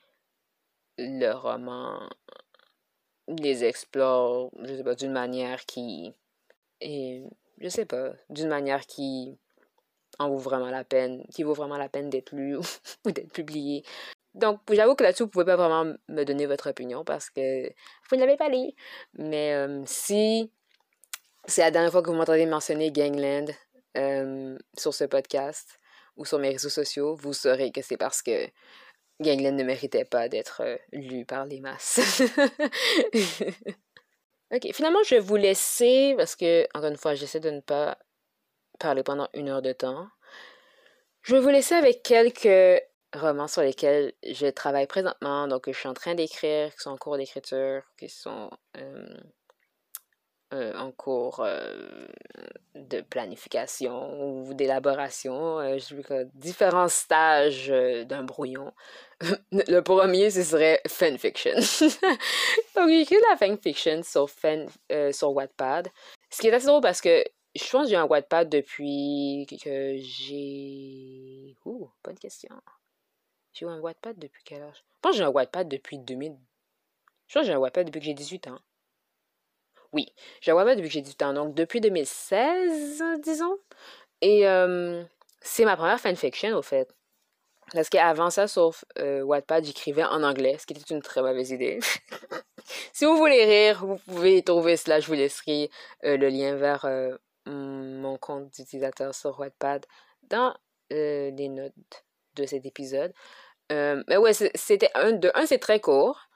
le roman les explore, je sais pas, d'une manière qui et je sais pas, d'une manière qui en vaut vraiment la peine, qui vaut vraiment la peine d'être lu ou d'être publié. Donc, j'avoue que là-dessus, vous pouvez pas vraiment me donner votre opinion parce que vous ne l'avez pas lu. Mais si c'est la dernière fois que vous m'entendez mentionner Gangland, euh, sur ce podcast ou sur mes réseaux sociaux, vous saurez que c'est parce que Gangland ne méritait pas d'être euh, lu par les masses. ok, finalement, je vais vous laisser parce que, encore une fois, j'essaie de ne pas parler pendant une heure de temps. Je vais vous laisser avec quelques romans sur lesquels je travaille présentement, donc que je suis en train d'écrire, qui sont en cours d'écriture, qui sont euh, euh, en cours euh, de planification ou d'élaboration. Euh, différents stages d'un brouillon. Le premier, ce serait fanfiction. Donc, j'ai la fanfiction sur, fan, sur Wattpad. Ce qui est assez drôle parce que je pense que j'ai un Wattpad depuis que j'ai... Ouh, bonne question. J'ai eu un Wattpad depuis quel âge? Je pense que j'ai un Wattpad depuis 2000... Je pense que j'ai un Wattpad depuis que j'ai 18 ans. Oui, un depuis que j'ai 18 ans, donc depuis 2016, disons. Et c'est ma première fanfiction, au fait. Parce qu'avant ça, sauf euh, Wattpad, j'écrivais en anglais, ce qui était une très mauvaise idée. si vous voulez rire, vous pouvez trouver cela, je vous laisserai euh, le lien vers euh, mon compte d'utilisateur sur Wattpad dans les notes de cet épisode. mais ouais, c'était un de un, c'est très court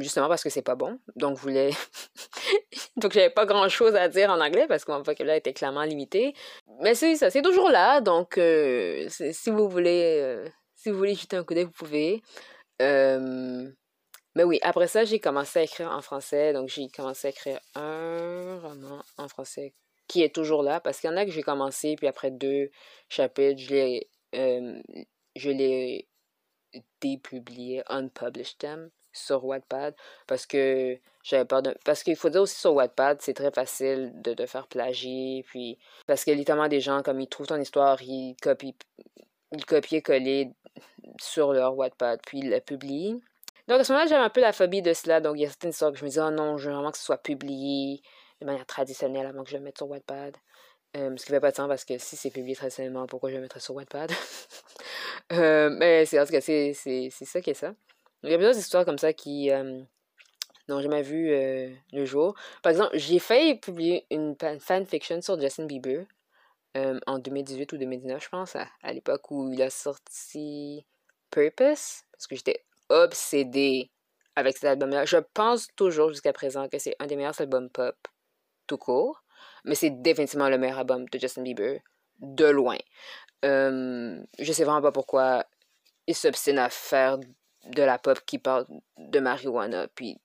justement parce que c'est pas bon. Donc, je voulais. Donc, j'avais pas grand chose à dire en anglais parce que mon vocabulaire était clairement limité. Mais c'est ça, c'est toujours là. Donc, euh, si vous voulez. Euh, si vous voulez jeter un coup d'œil, vous pouvez. mais oui, après ça, j'ai commencé à écrire en français. Donc, j'ai commencé à écrire un roman en français qui est toujours là parce qu'il y en a que j'ai commencé, puis après deux chapitres, je l'ai, je l'ai dépublié, unpublished them sur Wattpad parce que j'avais peur de... Parce qu'il faut dire aussi sur Wattpad, c'est très facile de te faire plagier, puis... Parce que littéralement, des gens, comme ils trouvent ton histoire, ils copient... Ils copient-coller sur leur Wattpad, puis ils la publient. Donc à ce moment-là, j'avais un peu la phobie de cela, donc il y a certaines histoires que je me disais, oh non, je veux vraiment que ce soit publié de manière traditionnelle avant que je le mette sur Wattpad. Euh, ce qui fait pas de sens parce que si c'est publié traditionnellement, pourquoi je le mettrais sur Wattpad? euh, mais c'est en tout cas, c'est ça qui est ça. Il y a plusieurs histoires comme ça qui euh, n'ont jamais vu euh, le jour. Par exemple, j'ai failli publier une fanfiction sur Justin Bieber euh, en 2018 ou 2019, je pense, à, l'époque où il a sorti Purpose, parce que j'étais obsédée avec cet album-là. Je pense toujours jusqu'à présent que c'est un des meilleurs albums pop tout court, mais c'est définitivement le meilleur album de Justin Bieber, de loin. je sais vraiment pas pourquoi il s'obstine à faire de la pop qui parle de marijuana puis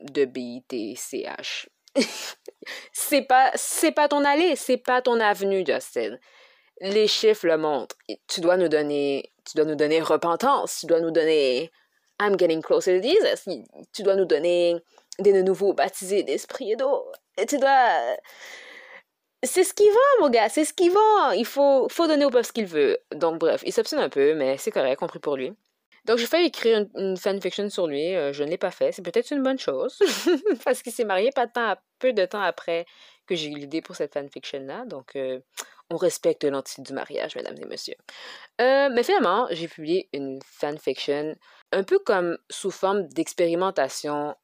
de BITCH. c'est pas c'est pas ton allée, c'est pas ton avenue, Justin. Les chiffres le montrent. Tu dois nous donner tu dois nous donner repentance, tu dois nous donner I'm getting closer to Jesus. Tu dois nous donner des nouveaux baptisés d'esprit et d'eau. Tu dois c'est ce qu'il veut, mon gars, c'est ce qu'il veut. Il faut, faut donner au peuple ce qu'il veut. Donc, bref, il s'obstine un peu, mais c'est correct, compris pour lui. Donc, j'ai failli écrire une, fanfiction sur lui. Euh, je ne l'ai pas fait. C'est peut-être une bonne chose. parce qu'il s'est marié pas de temps, peu de temps après que j'ai eu l'idée pour cette fanfiction-là. Donc, euh, on respecte l'entité du mariage, mesdames et messieurs. Euh, mais finalement, j'ai publié une fanfiction un peu comme sous forme d'expérimentation.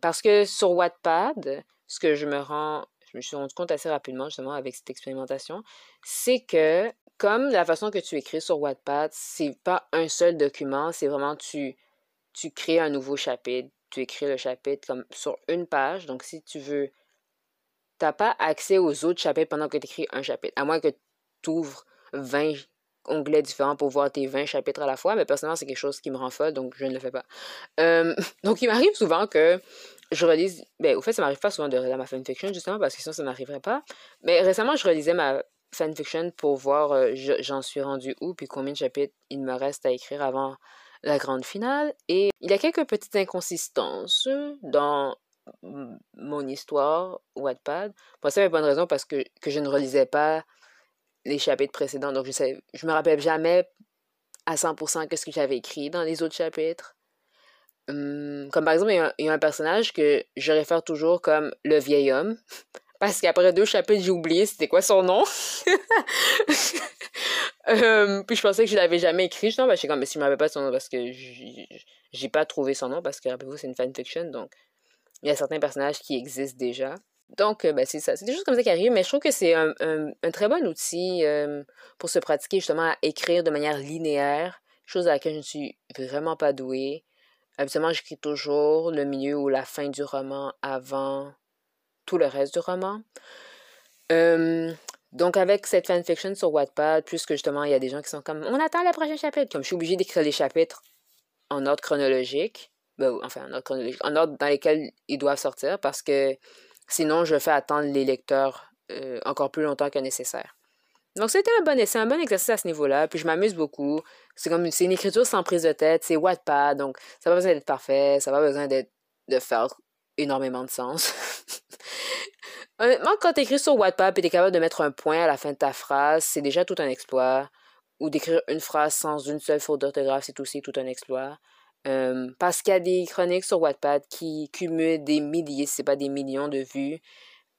parce que sur Wattpad, ce que je me rends je me suis rendu compte assez rapidement justement avec cette expérimentation, c'est que comme la façon que tu écris sur Wattpad, c'est pas un seul document, c'est vraiment tu, tu crées un nouveau chapitre, tu écris le chapitre comme sur une page. Donc si tu veux, t'as pas accès aux autres chapitres pendant que tu écris un chapitre, à moins que tu ouvres 20 onglets différents pour voir tes 20 chapitres à la fois, mais personnellement, c'est quelque chose qui me rend folle, donc je ne le fais pas. Euh, donc, il m'arrive souvent que je relise. Ben, au fait, ça m'arrive pas souvent de relire ma fanfiction, justement, parce que sinon, ça n'arriverait pas. Mais récemment, je relisais ma fanfiction pour voir euh, j'en suis rendu où, puis combien de chapitres il me reste à écrire avant la grande finale. Et il y a quelques petites inconsistances dans mon histoire Wattpad. Pour ça, a bonne raison parce que, que je ne relisais pas les chapitres précédents. Donc, je sais, je me rappelle jamais à 100% ce que j'avais écrit dans les autres chapitres. Hum, comme par exemple, il y, a, un personnage que je réfère toujours comme le vieil homme. Parce qu'après deux chapitres, j'ai oublié c'était quoi son nom. Hum, puis je pensais que je l'avais jamais écrit. Je suis comme, mais si je rappelle pas son nom, parce que j'ai pas trouvé son nom, parce que rappelez-vous, c'est une fanfiction. Donc, il y a certains personnages qui existent déjà. Donc, euh, ben, c'est ça. C'est des choses comme ça qui arrivent, mais je trouve que c'est un, un, très bon outil euh, pour se pratiquer justement à écrire de manière linéaire, chose à laquelle je ne suis vraiment pas douée. Habituellement, j'écris toujours le milieu ou la fin du roman avant tout le reste du roman. Donc, avec cette fanfiction sur Wattpad, puisque justement, il y a des gens qui sont comme on attend le prochain chapitre, comme je suis obligée d'écrire les chapitres en ordre chronologique, ben, enfin, en ordre chronologique, en ordre dans lesquels ils doivent sortir, parce que Sinon, je fais attendre les lecteurs euh, encore plus longtemps que nécessaire. Donc, c'était un bon, un bon exercice à ce niveau-là. Puis, je m'amuse beaucoup. C'est comme, une écriture sans prise de tête. C'est Wattpad. Donc, ça n'a pas besoin d'être parfait. Ça n'a pas besoin d'être, de faire énormément de sens. Honnêtement, quand tu écris sur Wattpad et tu es capable de mettre un point à la fin de ta phrase, c'est déjà tout un exploit. Ou d'écrire une phrase sans une seule faute d'orthographe, c'est aussi tout un exploit. Parce qu'il y a des chroniques sur Wattpad qui cumulent des milliers, si ce n'est pas des millions de vues,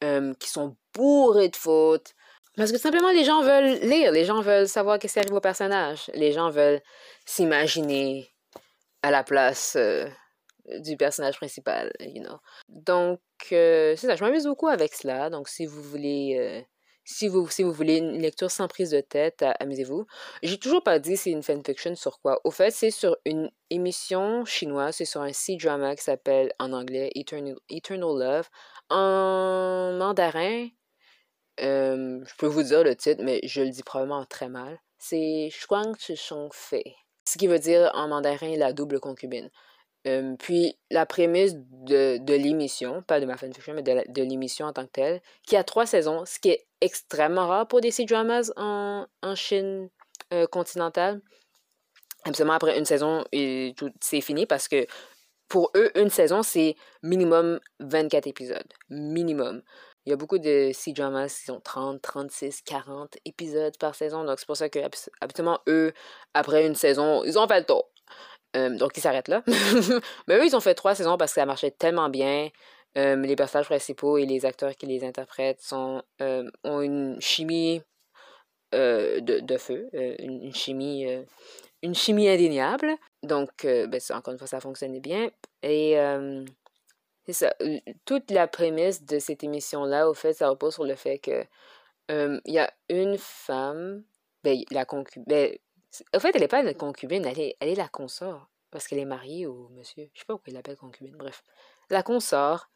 qui sont bourrées de fautes. Parce que simplement, les gens veulent lire, les gens veulent savoir qu'est-ce qui arrive au personnage, les gens veulent s'imaginer à la place euh, du personnage principal, you know. Donc, c'est ça, je m'amuse beaucoup avec cela. Donc, si vous voulez si vous, si vous voulez une lecture sans prise de tête, amusez-vous. J'ai toujours pas dit c'est une fanfiction sur quoi. Au fait, c'est sur une émission chinoise, c'est sur un C-drama qui s'appelle en anglais Eternal, Eternal Love. En mandarin, euh, je peux vous dire le titre, mais je le dis probablement très mal. C'est Shuang Chishong Fei. Ce qui veut dire en mandarin la double concubine. Puis la prémisse de, de l'émission, pas de ma fanfiction, mais de, de l'émission en tant que telle, qui a trois saisons, ce qui est extrêmement rare pour des C-dramas en, en Chine euh, continentale. Absolument après une saison, c'est fini parce que pour eux, une saison, c'est minimum 24 épisodes. Minimum. Il y a beaucoup de C-dramas qui sont 30, 36, 40 épisodes par saison. Donc, c'est pour ça que, absolument, eux, après une saison, ils ont fait le tour. Euh, donc, ils s'arrêtent là. Mais eux, ils ont fait trois saisons parce que ça marchait tellement bien. Euh, les personnages principaux et les acteurs qui les interprètent sont, euh, ont une chimie de, feu, une, chimie, une chimie indéniable. Donc, ben, encore une fois, ça fonctionnait bien. Et c'est ça. Toute la prémisse de cette émission-là, au fait, ça repose sur le fait que il y a une femme, ben, la concubine, au fait, elle n'est pas une concubine, elle est, elle est la consort. Parce qu'elle est mariée au monsieur. Je sais pas pourquoi il l'appelle concubine, bref. La consort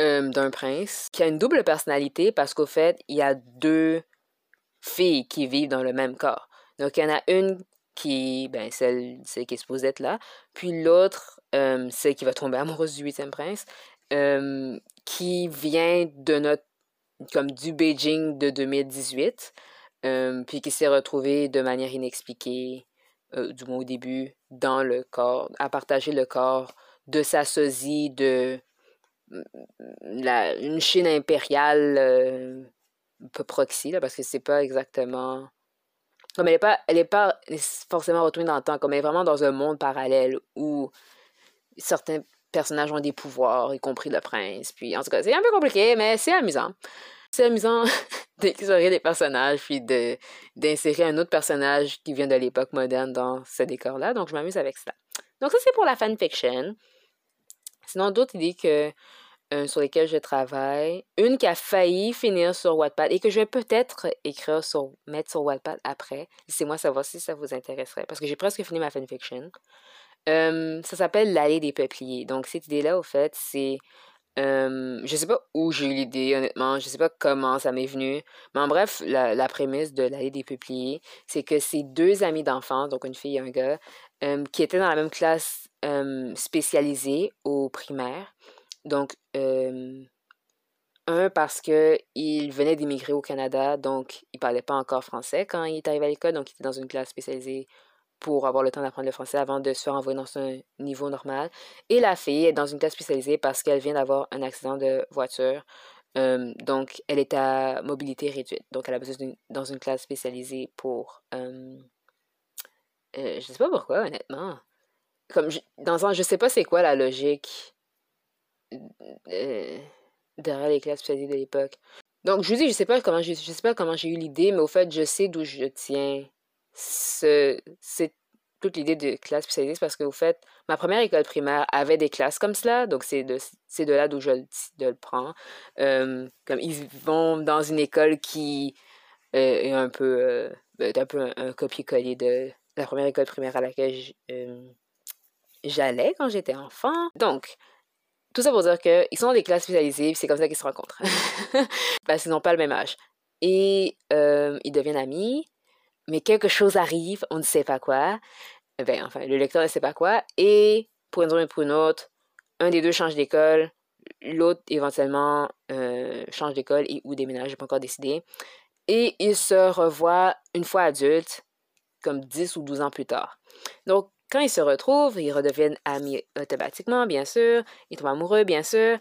euh, d'un prince qui a une double personnalité parce qu'au fait, il y a deux filles qui vivent dans le même corps. Donc, il y en a une qui, ben, celle, celle qui est supposée être là, puis l'autre, euh, celle qui va tomber amoureuse du huitième prince, euh, qui vient de notre, comme du Beijing de 2018. Euh, puis qui s'est retrouvé de manière inexpliquée, euh, du moins au début, dans le corps, à partager le corps de sa sosie de mm, la, une Chine impériale euh, peu proxy, là, parce que c'est pas exactement. Comme elle n'est pas, elle est pas forcément retournée dans le temps, comme elle est vraiment dans un monde parallèle où certains personnages ont des pouvoirs, y compris le prince. Puis en tout cas, c'est un peu compliqué, mais c'est amusant c'est amusant d'explorer des personnages, puis de, d'insérer un autre personnage qui vient de l'époque moderne dans ce décor-là. Donc, je m'amuse avec ça. Donc, ça, c'est pour la fanfiction. Sinon, d'autres idées que, euh, sur lesquelles je travaille. Une qui a failli finir sur Wattpad et que je vais peut-être écrire sur, mettre sur Wattpad après. Laissez-moi savoir si ça vous intéresserait. Parce que j'ai presque fini ma fanfiction. Euh, ça s'appelle L'allée des peupliers. Donc, cette idée-là, au fait, c'est Euh, je sais pas où j'ai eu l'idée, honnêtement. Je sais pas comment ça m'est venu. Mais en bref, la, prémisse de l'allée des peupliers, c'est que c'est deux amis d'enfance, donc une fille et un gars, qui étaient dans la même classe spécialisée au primaire. Donc, un, parce qu'il venait d'immigrer au Canada, donc il parlait pas encore français quand il est arrivé à l'école, donc il était dans une classe spécialisée pour avoir le temps d'apprendre le français avant de se faire envoyer dans un niveau normal. Et la fille est dans une classe spécialisée parce qu'elle vient d'avoir un accident de voiture. Donc, elle est à mobilité réduite. Donc, elle a besoin d'une dans une classe spécialisée pour... Euh, euh, je sais pas pourquoi, honnêtement. Comme je, dans un, je sais pas c'est quoi la logique euh, derrière les classes spécialisées de l'époque. Donc, je vous dis, je sais pas comment je sais pas comment j'ai eu l'idée, mais au fait, je sais d'où je tiens c'est toute l'idée de classe spécialisée parce qu'au fait, ma première école primaire avait des classes comme cela, donc c'est de, de là d'où je, le prends. Euh, comme ils vont dans une école qui euh, est un peu, euh, un, peu un, copier-coller de la première école primaire à laquelle j'allais quand j'étais enfant. Donc, tout ça pour dire qu'ils sont dans des classes spécialisées, c'est comme ça qu'ils se rencontrent. parce qu'ils n'ont pas le même âge. Et ils deviennent amis mais quelque chose arrive, on ne sait pas quoi. Ben, enfin, le lecteur ne sait pas quoi. Et pour une raison ou pour une autre, un des deux change d'école, l'autre éventuellement euh, change d'école et ou déménage, n'ai pas encore décidé. Et ils se revoient une fois adultes, comme 10 ou 12 ans plus tard. Donc, quand ils se retrouvent, ils redeviennent amis automatiquement, bien sûr. Ils tombent amoureux, bien sûr.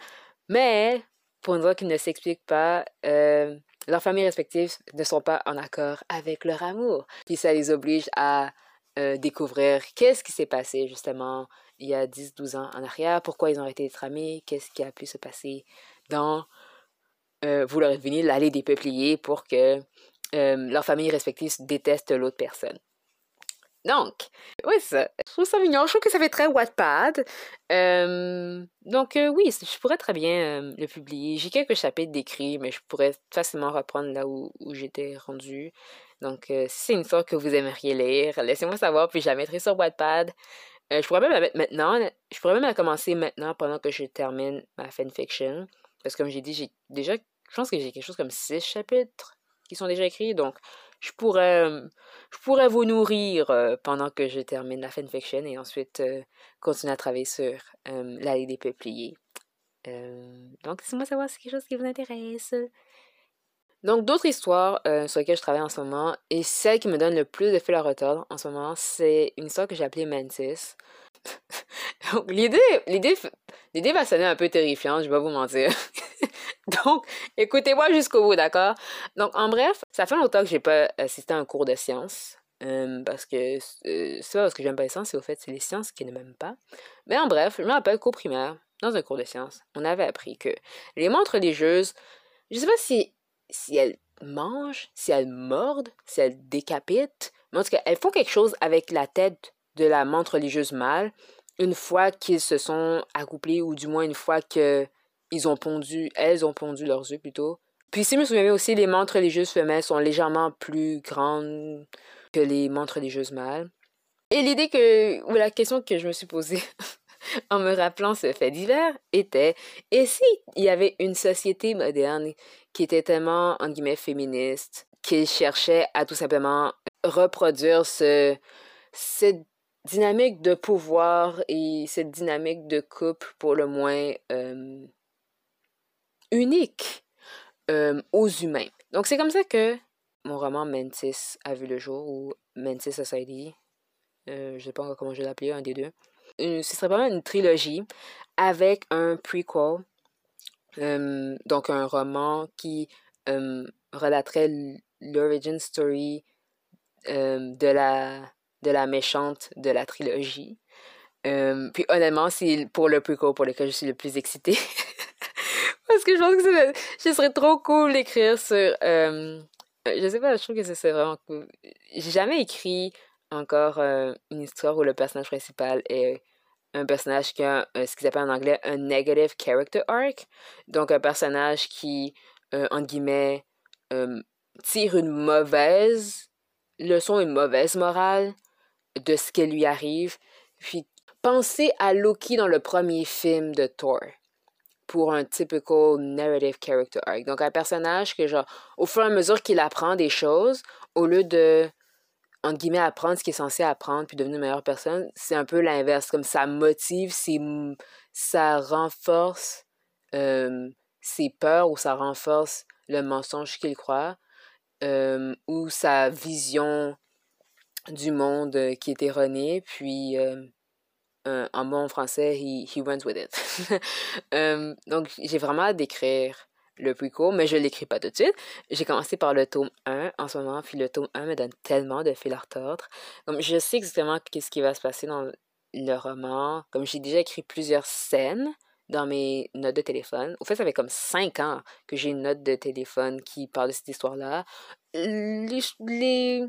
Mais, pour une raison qui ne s'explique pas, euh, leurs familles respectives ne sont pas en accord avec leur amour. Puis ça les oblige à euh, découvrir qu'est-ce qui s'est passé justement il y a 10-12 ans en arrière, pourquoi ils ont arrêté d'être qu'est-ce qui a pu se passer dans, euh, vous l'aurez deviné, l'allée des peupliers pour que euh, leurs familles respectives détestent l'autre personne. Donc, oui, ça. Je trouve ça mignon. Je trouve que ça fait très Wattpad. Euh, donc, euh, oui, je pourrais très bien euh, le publier. J'ai quelques chapitres d'écrits, mais je pourrais facilement reprendre là où, j'étais rendu. Donc, si c'est une histoire que vous aimeriez lire, laissez-moi savoir, puis je la mettrai sur Wattpad. je pourrais même la mettre maintenant. Je pourrais même la commencer maintenant pendant que je termine ma fanfiction. Parce que comme j'ai dit, j'ai déjà, je pense que j'ai quelque chose comme six chapitres qui sont déjà écrits. Donc, je pourrais, je pourrais vous nourrir pendant que je termine la fanfiction et ensuite continuer à travailler sur l'allée des peupliers. donc, laissez-moi savoir si c'est quelque chose qui vous intéresse. Donc, d'autres histoires sur lesquelles je travaille en ce moment, et celle qui me donne le plus de fil à retordre en ce moment, c'est une histoire que j'ai appelée Mantis. Donc, l'idée, l'idée va sonner un peu terrifiante, je vais vous mentir. Donc, écoutez-moi jusqu'au bout, d'accord? Donc, en bref, ça fait longtemps que j'ai pas assisté à un cours de sciences. Euh, parce que euh, c'est pas parce que j'aime pas les sciences, c'est au fait, c'est les sciences qui ne m'aiment pas. Mais en bref, je me rappelle qu'au primaire, dans un cours de sciences, on avait appris que les montres religieuses, je sais pas si, si elles mangent, si elles mordent, si elles décapitent, mais en tout cas, elles font quelque chose avec la tête de la montre religieuse mâle une fois qu'ils se sont accouplés, ou du moins une fois que ils ont pondu, elles ont pondu leurs œufs plutôt. Puis si je me souviens aussi, les montres religieuses femelles sont légèrement plus grandes que les montres religieuses mâles. Et l'idée que, ou la question que je me suis posée en me rappelant ce fait divers était, et si il y avait une société moderne qui était tellement, en guillemets, féministe, qu'il cherchait à tout simplement reproduire ce, cette dynamique de pouvoir et cette dynamique de couple pour le moins euh, unique euh, aux humains. Donc c'est comme ça que mon roman Mantis a vu le jour, ou Mantis Society, euh, je ne sais pas encore comment je vais l'appeler, un des deux. Ce serait vraiment une trilogie avec un prequel, donc un roman qui relaterait l'origin story de, la, de la méchante de la trilogie. puis honnêtement, c'est pour le prequel pour lequel je suis le plus excitée. Parce que je pense que ce serait trop cool d'écrire sur. Euh, je sais pas, je trouve que ce serait vraiment cool. J'ai jamais écrit encore euh, une histoire où le personnage principal est un personnage qui a euh, ce qu'ils appellent en anglais un negative character arc. Donc un personnage qui, entre guillemets, tire une mauvaise leçon, une mauvaise morale de ce qui lui arrive. Puis pensez à Loki dans le premier film de Thor pour un typical narrative character arc. Donc, un personnage que, genre, au fur et à mesure qu'il apprend des choses, au lieu de, entre guillemets, apprendre ce qu'il est censé apprendre puis devenir une meilleure personne, c'est un peu l'inverse. Comme ça motive, ça renforce euh, ses peurs ou ça renforce le mensonge qu'il croit euh, ou sa vision du monde qui est erronée. Puis, euh, en bon français, he, he went with it. Euh, donc, j'ai vraiment à d'écrire le prequel, mais je ne l'écris pas tout de suite. J'ai commencé par le tome 1 en ce moment, puis le tome 1 me donne tellement de fil à retordre. Donc, je sais exactement qu'est-ce qui va se passer dans le roman. Comme j'ai déjà écrit plusieurs scènes dans mes notes de téléphone. Au fait, ça fait comme cinq ans que j'ai une note de téléphone qui parle de cette histoire-là. Les,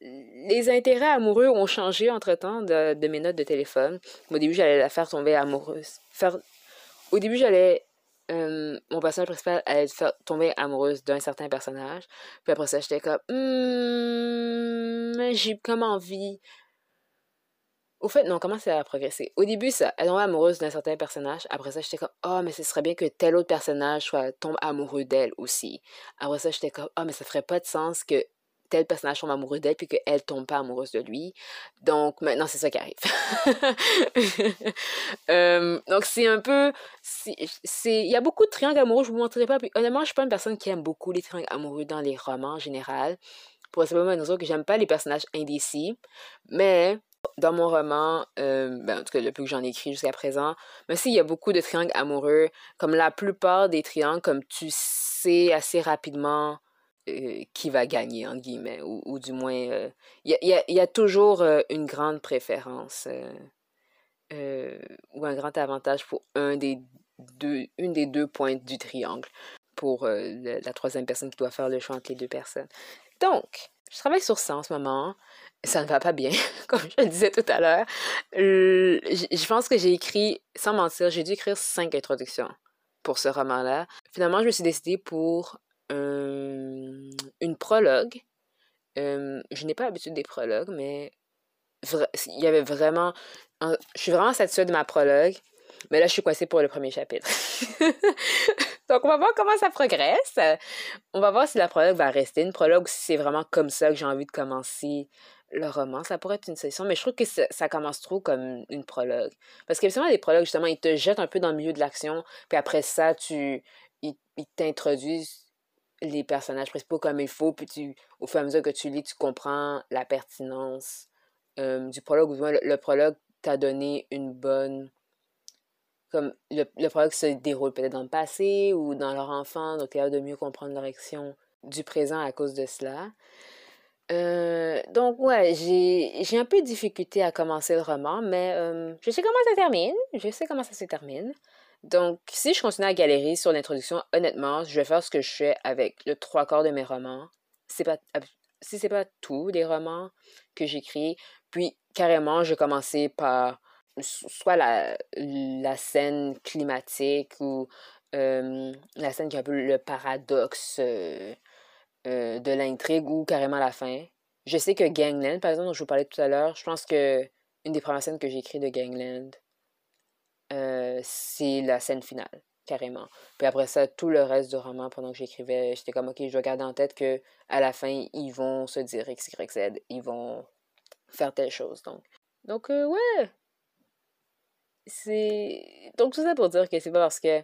les intérêts amoureux ont changé entre-temps de, de, mes notes de téléphone. Au début, j'allais la faire tomber amoureuse. Au début, j'allais... Euh, mon personnage principal allait faire tomber amoureuse d'un certain personnage. Puis après ça, j'étais comme... Hmm, j'ai comme envie... Au fait, non, comment ça a progressé? Au début, ça, elle tombait amoureuse d'un certain personnage. Après ça, j'étais comme, oh, mais ce serait bien que tel autre personnage soit, tombe amoureux d'elle aussi. Après ça, j'étais comme, oh, mais ça ferait pas de sens que tel personnage tombe amoureux d'elle puis qu'elle tombe pas amoureuse de lui. Donc maintenant, c'est ça qui arrive. euh, donc c'est un peu... Il y a beaucoup de triangles amoureux, je vous montrerai pas. Honnêtement, je suis pas une personne qui aime beaucoup les triangles amoureux dans les romans en général. Pour simplement une raison que j'aime pas les personnages indécis. Mais dans mon roman, euh, ben, en tout cas le que j'en ai écrit jusqu'à présent, mais si il y a beaucoup de triangles amoureux, comme la plupart des triangles, comme tu sais assez rapidement euh, qui va gagner, en guillemets, ou, du moins, il euh, y, a, y, a, toujours euh, une grande préférence ou un grand avantage pour un des deux, une des deux pointes du triangle pour la troisième personne qui doit faire le choix entre les deux personnes. Donc, je travaille sur ça en ce moment. Ça ne va pas bien, comme je le disais tout à l'heure. Je pense que j'ai écrit, sans mentir, j'ai dû écrire cinq introductions pour ce roman-là. Finalement, je me suis décidée pour une prologue. je n'ai pas l'habitude des prologues, mais il y avait vraiment... je suis vraiment satisfaite de ma prologue, mais là, je suis coincée pour le premier chapitre. Donc, on va voir comment ça progresse. On va voir si la prologue va rester une prologue ou si c'est vraiment comme ça que j'ai envie de commencer le roman. Ça pourrait être une session, mais je trouve que ça, ça commence trop comme une prologue. Parce que des prologues, justement, ils te jettent un peu dans le milieu de l'action, puis après ça, tu ils t'introduisent les personnages principaux comme il faut, puis tu, au fur et à mesure que tu lis, tu comprends la pertinence du prologue, ou du moins le, prologue t'a donné une bonne... Comme le, le prologue se déroule peut-être dans le passé ou dans leur enfant, donc tu de mieux comprendre leur action du présent à cause de cela. Euh, donc, ouais, j'ai un peu de difficulté à commencer le roman, mais je sais comment ça termine. Je sais comment ça se termine. Donc, si je continue à galérer sur l'introduction, honnêtement, je vais faire ce que je fais avec le trois quarts de mes romans. C'est pas, si c'est pas tous les romans que j'écris, puis carrément, je vais commencer par soit la, la scène climatique ou la scène qui est un peu le paradoxe euh, euh, de l'intrigue ou carrément la fin. Je sais que Gangland, par exemple, dont je vous parlais tout à l'heure, je pense que une des premières scènes que j'ai écrites de Gangland, euh, c'est la scène finale, carrément. Puis après ça, tout le reste du roman, pendant que j'écrivais, j'étais comme, ok, je dois garder en tête que à la fin, ils vont se dire X, Y, Z, ils vont faire telle chose. Donc, donc euh, ouais. C'est. Donc, tout ça pour dire que c'est pas parce que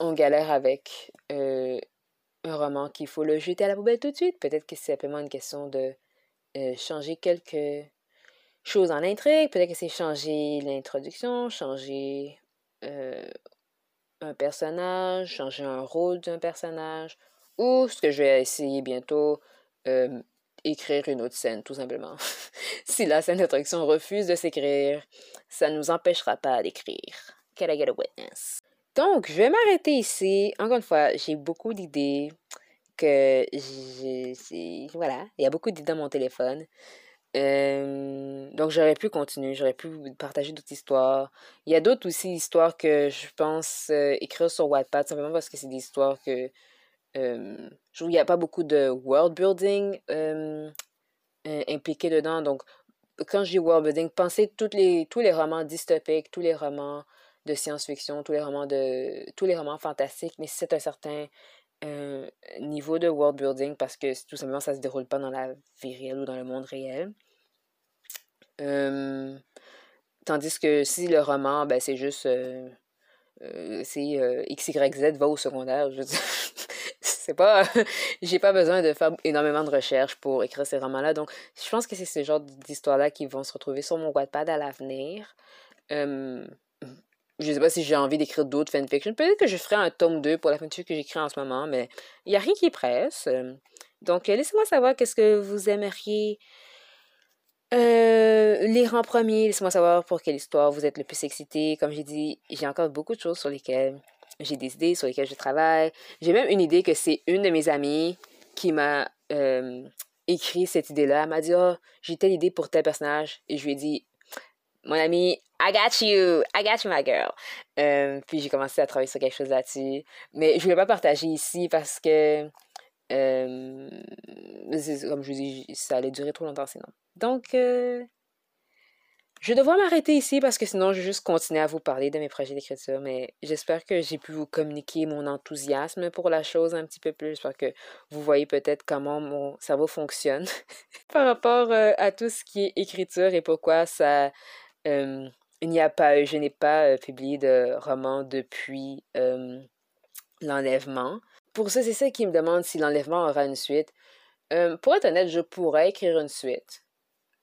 on galère avec euh, un roman qu'il faut le jeter à la poubelle tout de suite. Peut-être que c'est simplement une question de changer quelques choses en intrigue. Peut-être que c'est changer l'introduction, changer euh, un personnage, changer un rôle d'un personnage. Ou ce que je vais essayer bientôt, euh, écrire une autre scène, tout simplement. si la scène d'introduction refuse de s'écrire, ça ne nous empêchera pas d'écrire. Can I get a witness? Donc, je vais m'arrêter ici. Encore une fois, j'ai beaucoup d'idées que j'ai... Voilà, il y a beaucoup d'idées dans mon téléphone. Euh, donc j'aurais pu continuer, j'aurais pu partager d'autres histoires. Il y a d'autres aussi histoires que je pense euh, écrire sur Wattpad, simplement parce que c'est des histoires que euh, qu'il n'y a pas beaucoup de world building impliqué dedans. Donc quand je dis world building, pensez toutes les, tous les romans dystopiques, tous les romans de science-fiction, tous les romans de tous les romans fantastiques nécessitent un certain euh, niveau de world building parce que tout simplement ça se déroule pas dans la vie réelle ou dans le monde réel. tandis que si le roman, ben, c'est juste euh, euh, XYZ va au secondaire, je c'est pas j'ai pas besoin de faire énormément de recherches pour écrire ces romans là donc je pense que c'est ce genre d'histoire là qui vont se retrouver sur mon Wattpad à l'avenir je sais pas si j'ai envie d'écrire d'autres fanfictions. Peut-être que je ferai un tome 2 pour la fanfiction que j'écris en ce moment, mais il n'y a rien qui presse. Donc, euh, laissez-moi savoir qu'est-ce que vous aimeriez euh, lire en premier. Laissez-moi savoir pour quelle histoire vous êtes le plus excité. Comme j'ai dit, j'ai encore beaucoup de choses sur lesquelles j'ai des idées, sur lesquelles je travaille. J'ai même une idée que c'est une de mes amies qui m'a euh, écrit cette idée-là. Elle m'a dit, oh, j'ai telle idée pour tel personnage. Et je lui ai dit, mon ami, I got you, I got you, my girl. Euh, puis j'ai commencé à travailler sur quelque chose là-dessus. Mais je ne voulais pas partager ici parce que, euh, comme je vous dis, ça allait durer trop longtemps sinon. Donc, euh, je vais devoir m'arrêter ici parce que sinon, je vais juste continuer à vous parler de mes projets d'écriture. Mais j'espère que j'ai pu vous communiquer mon enthousiasme pour la chose un petit peu plus. J'espère que vous voyez peut-être comment mon cerveau fonctionne par rapport à tout ce qui est écriture et pourquoi ça il n'y a pas, je n'ai pas publié de roman depuis l'enlèvement. Pour ça, c'est ça qui me demande si l'enlèvement aura une suite. pour être honnête, je pourrais écrire une suite.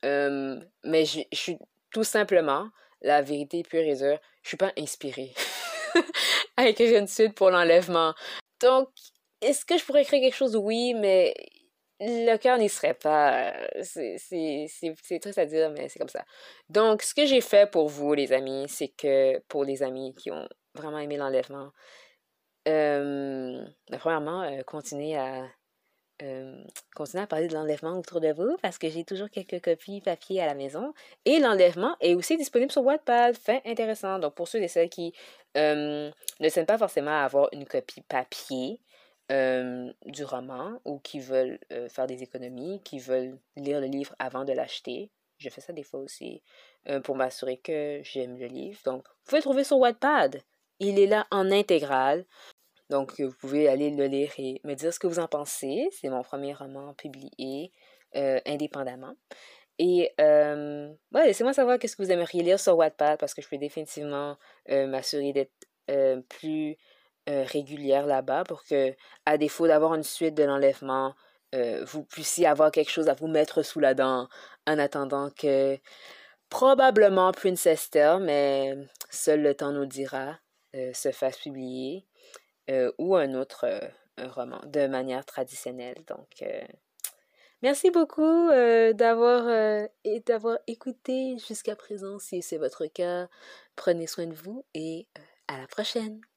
mais je, suis tout simplement, la vérité pure et dure, je suis pas inspirée à écrire une suite pour l'enlèvement. Donc, est-ce que je pourrais écrire quelque chose? Oui, mais le cœur n'y serait pas. C'est triste à dire, mais c'est comme ça. Donc, ce que j'ai fait pour vous, les amis, c'est que pour les amis qui ont vraiment aimé l'enlèvement, euh, ben, premièrement, euh, continuez. Euh, à parler de l'enlèvement autour de vous parce que j'ai toujours quelques copies papier à la maison. Et l'enlèvement est aussi disponible sur Wattpad. Fin intéressant. Donc, pour ceux et celles qui ne tiennent pas forcément à avoir une copie papier, du roman ou qui veulent faire des économies, qui veulent lire le livre avant de l'acheter. Je fais ça des fois aussi pour m'assurer que j'aime le livre. Donc, vous pouvez le trouver sur Wattpad. Il est là en intégrale. Donc, vous pouvez aller le lire et me dire ce que vous en pensez. C'est mon premier roman publié indépendamment. Et ouais, laissez-moi savoir qu'est-ce que vous aimeriez lire sur Wattpad parce que je peux définitivement m'assurer d'être plus euh, régulière là-bas pour que, à défaut d'avoir une suite de l'enlèvement, euh, vous puissiez avoir quelque chose à vous mettre sous la dent en attendant que probablement Princess Tale, mais seul le temps nous dira, euh, se fasse publier ou un autre roman de manière traditionnelle. Donc, merci beaucoup d'avoir d'avoir écouté jusqu'à présent. Si c'est votre cas, prenez soin de vous et à la prochaine.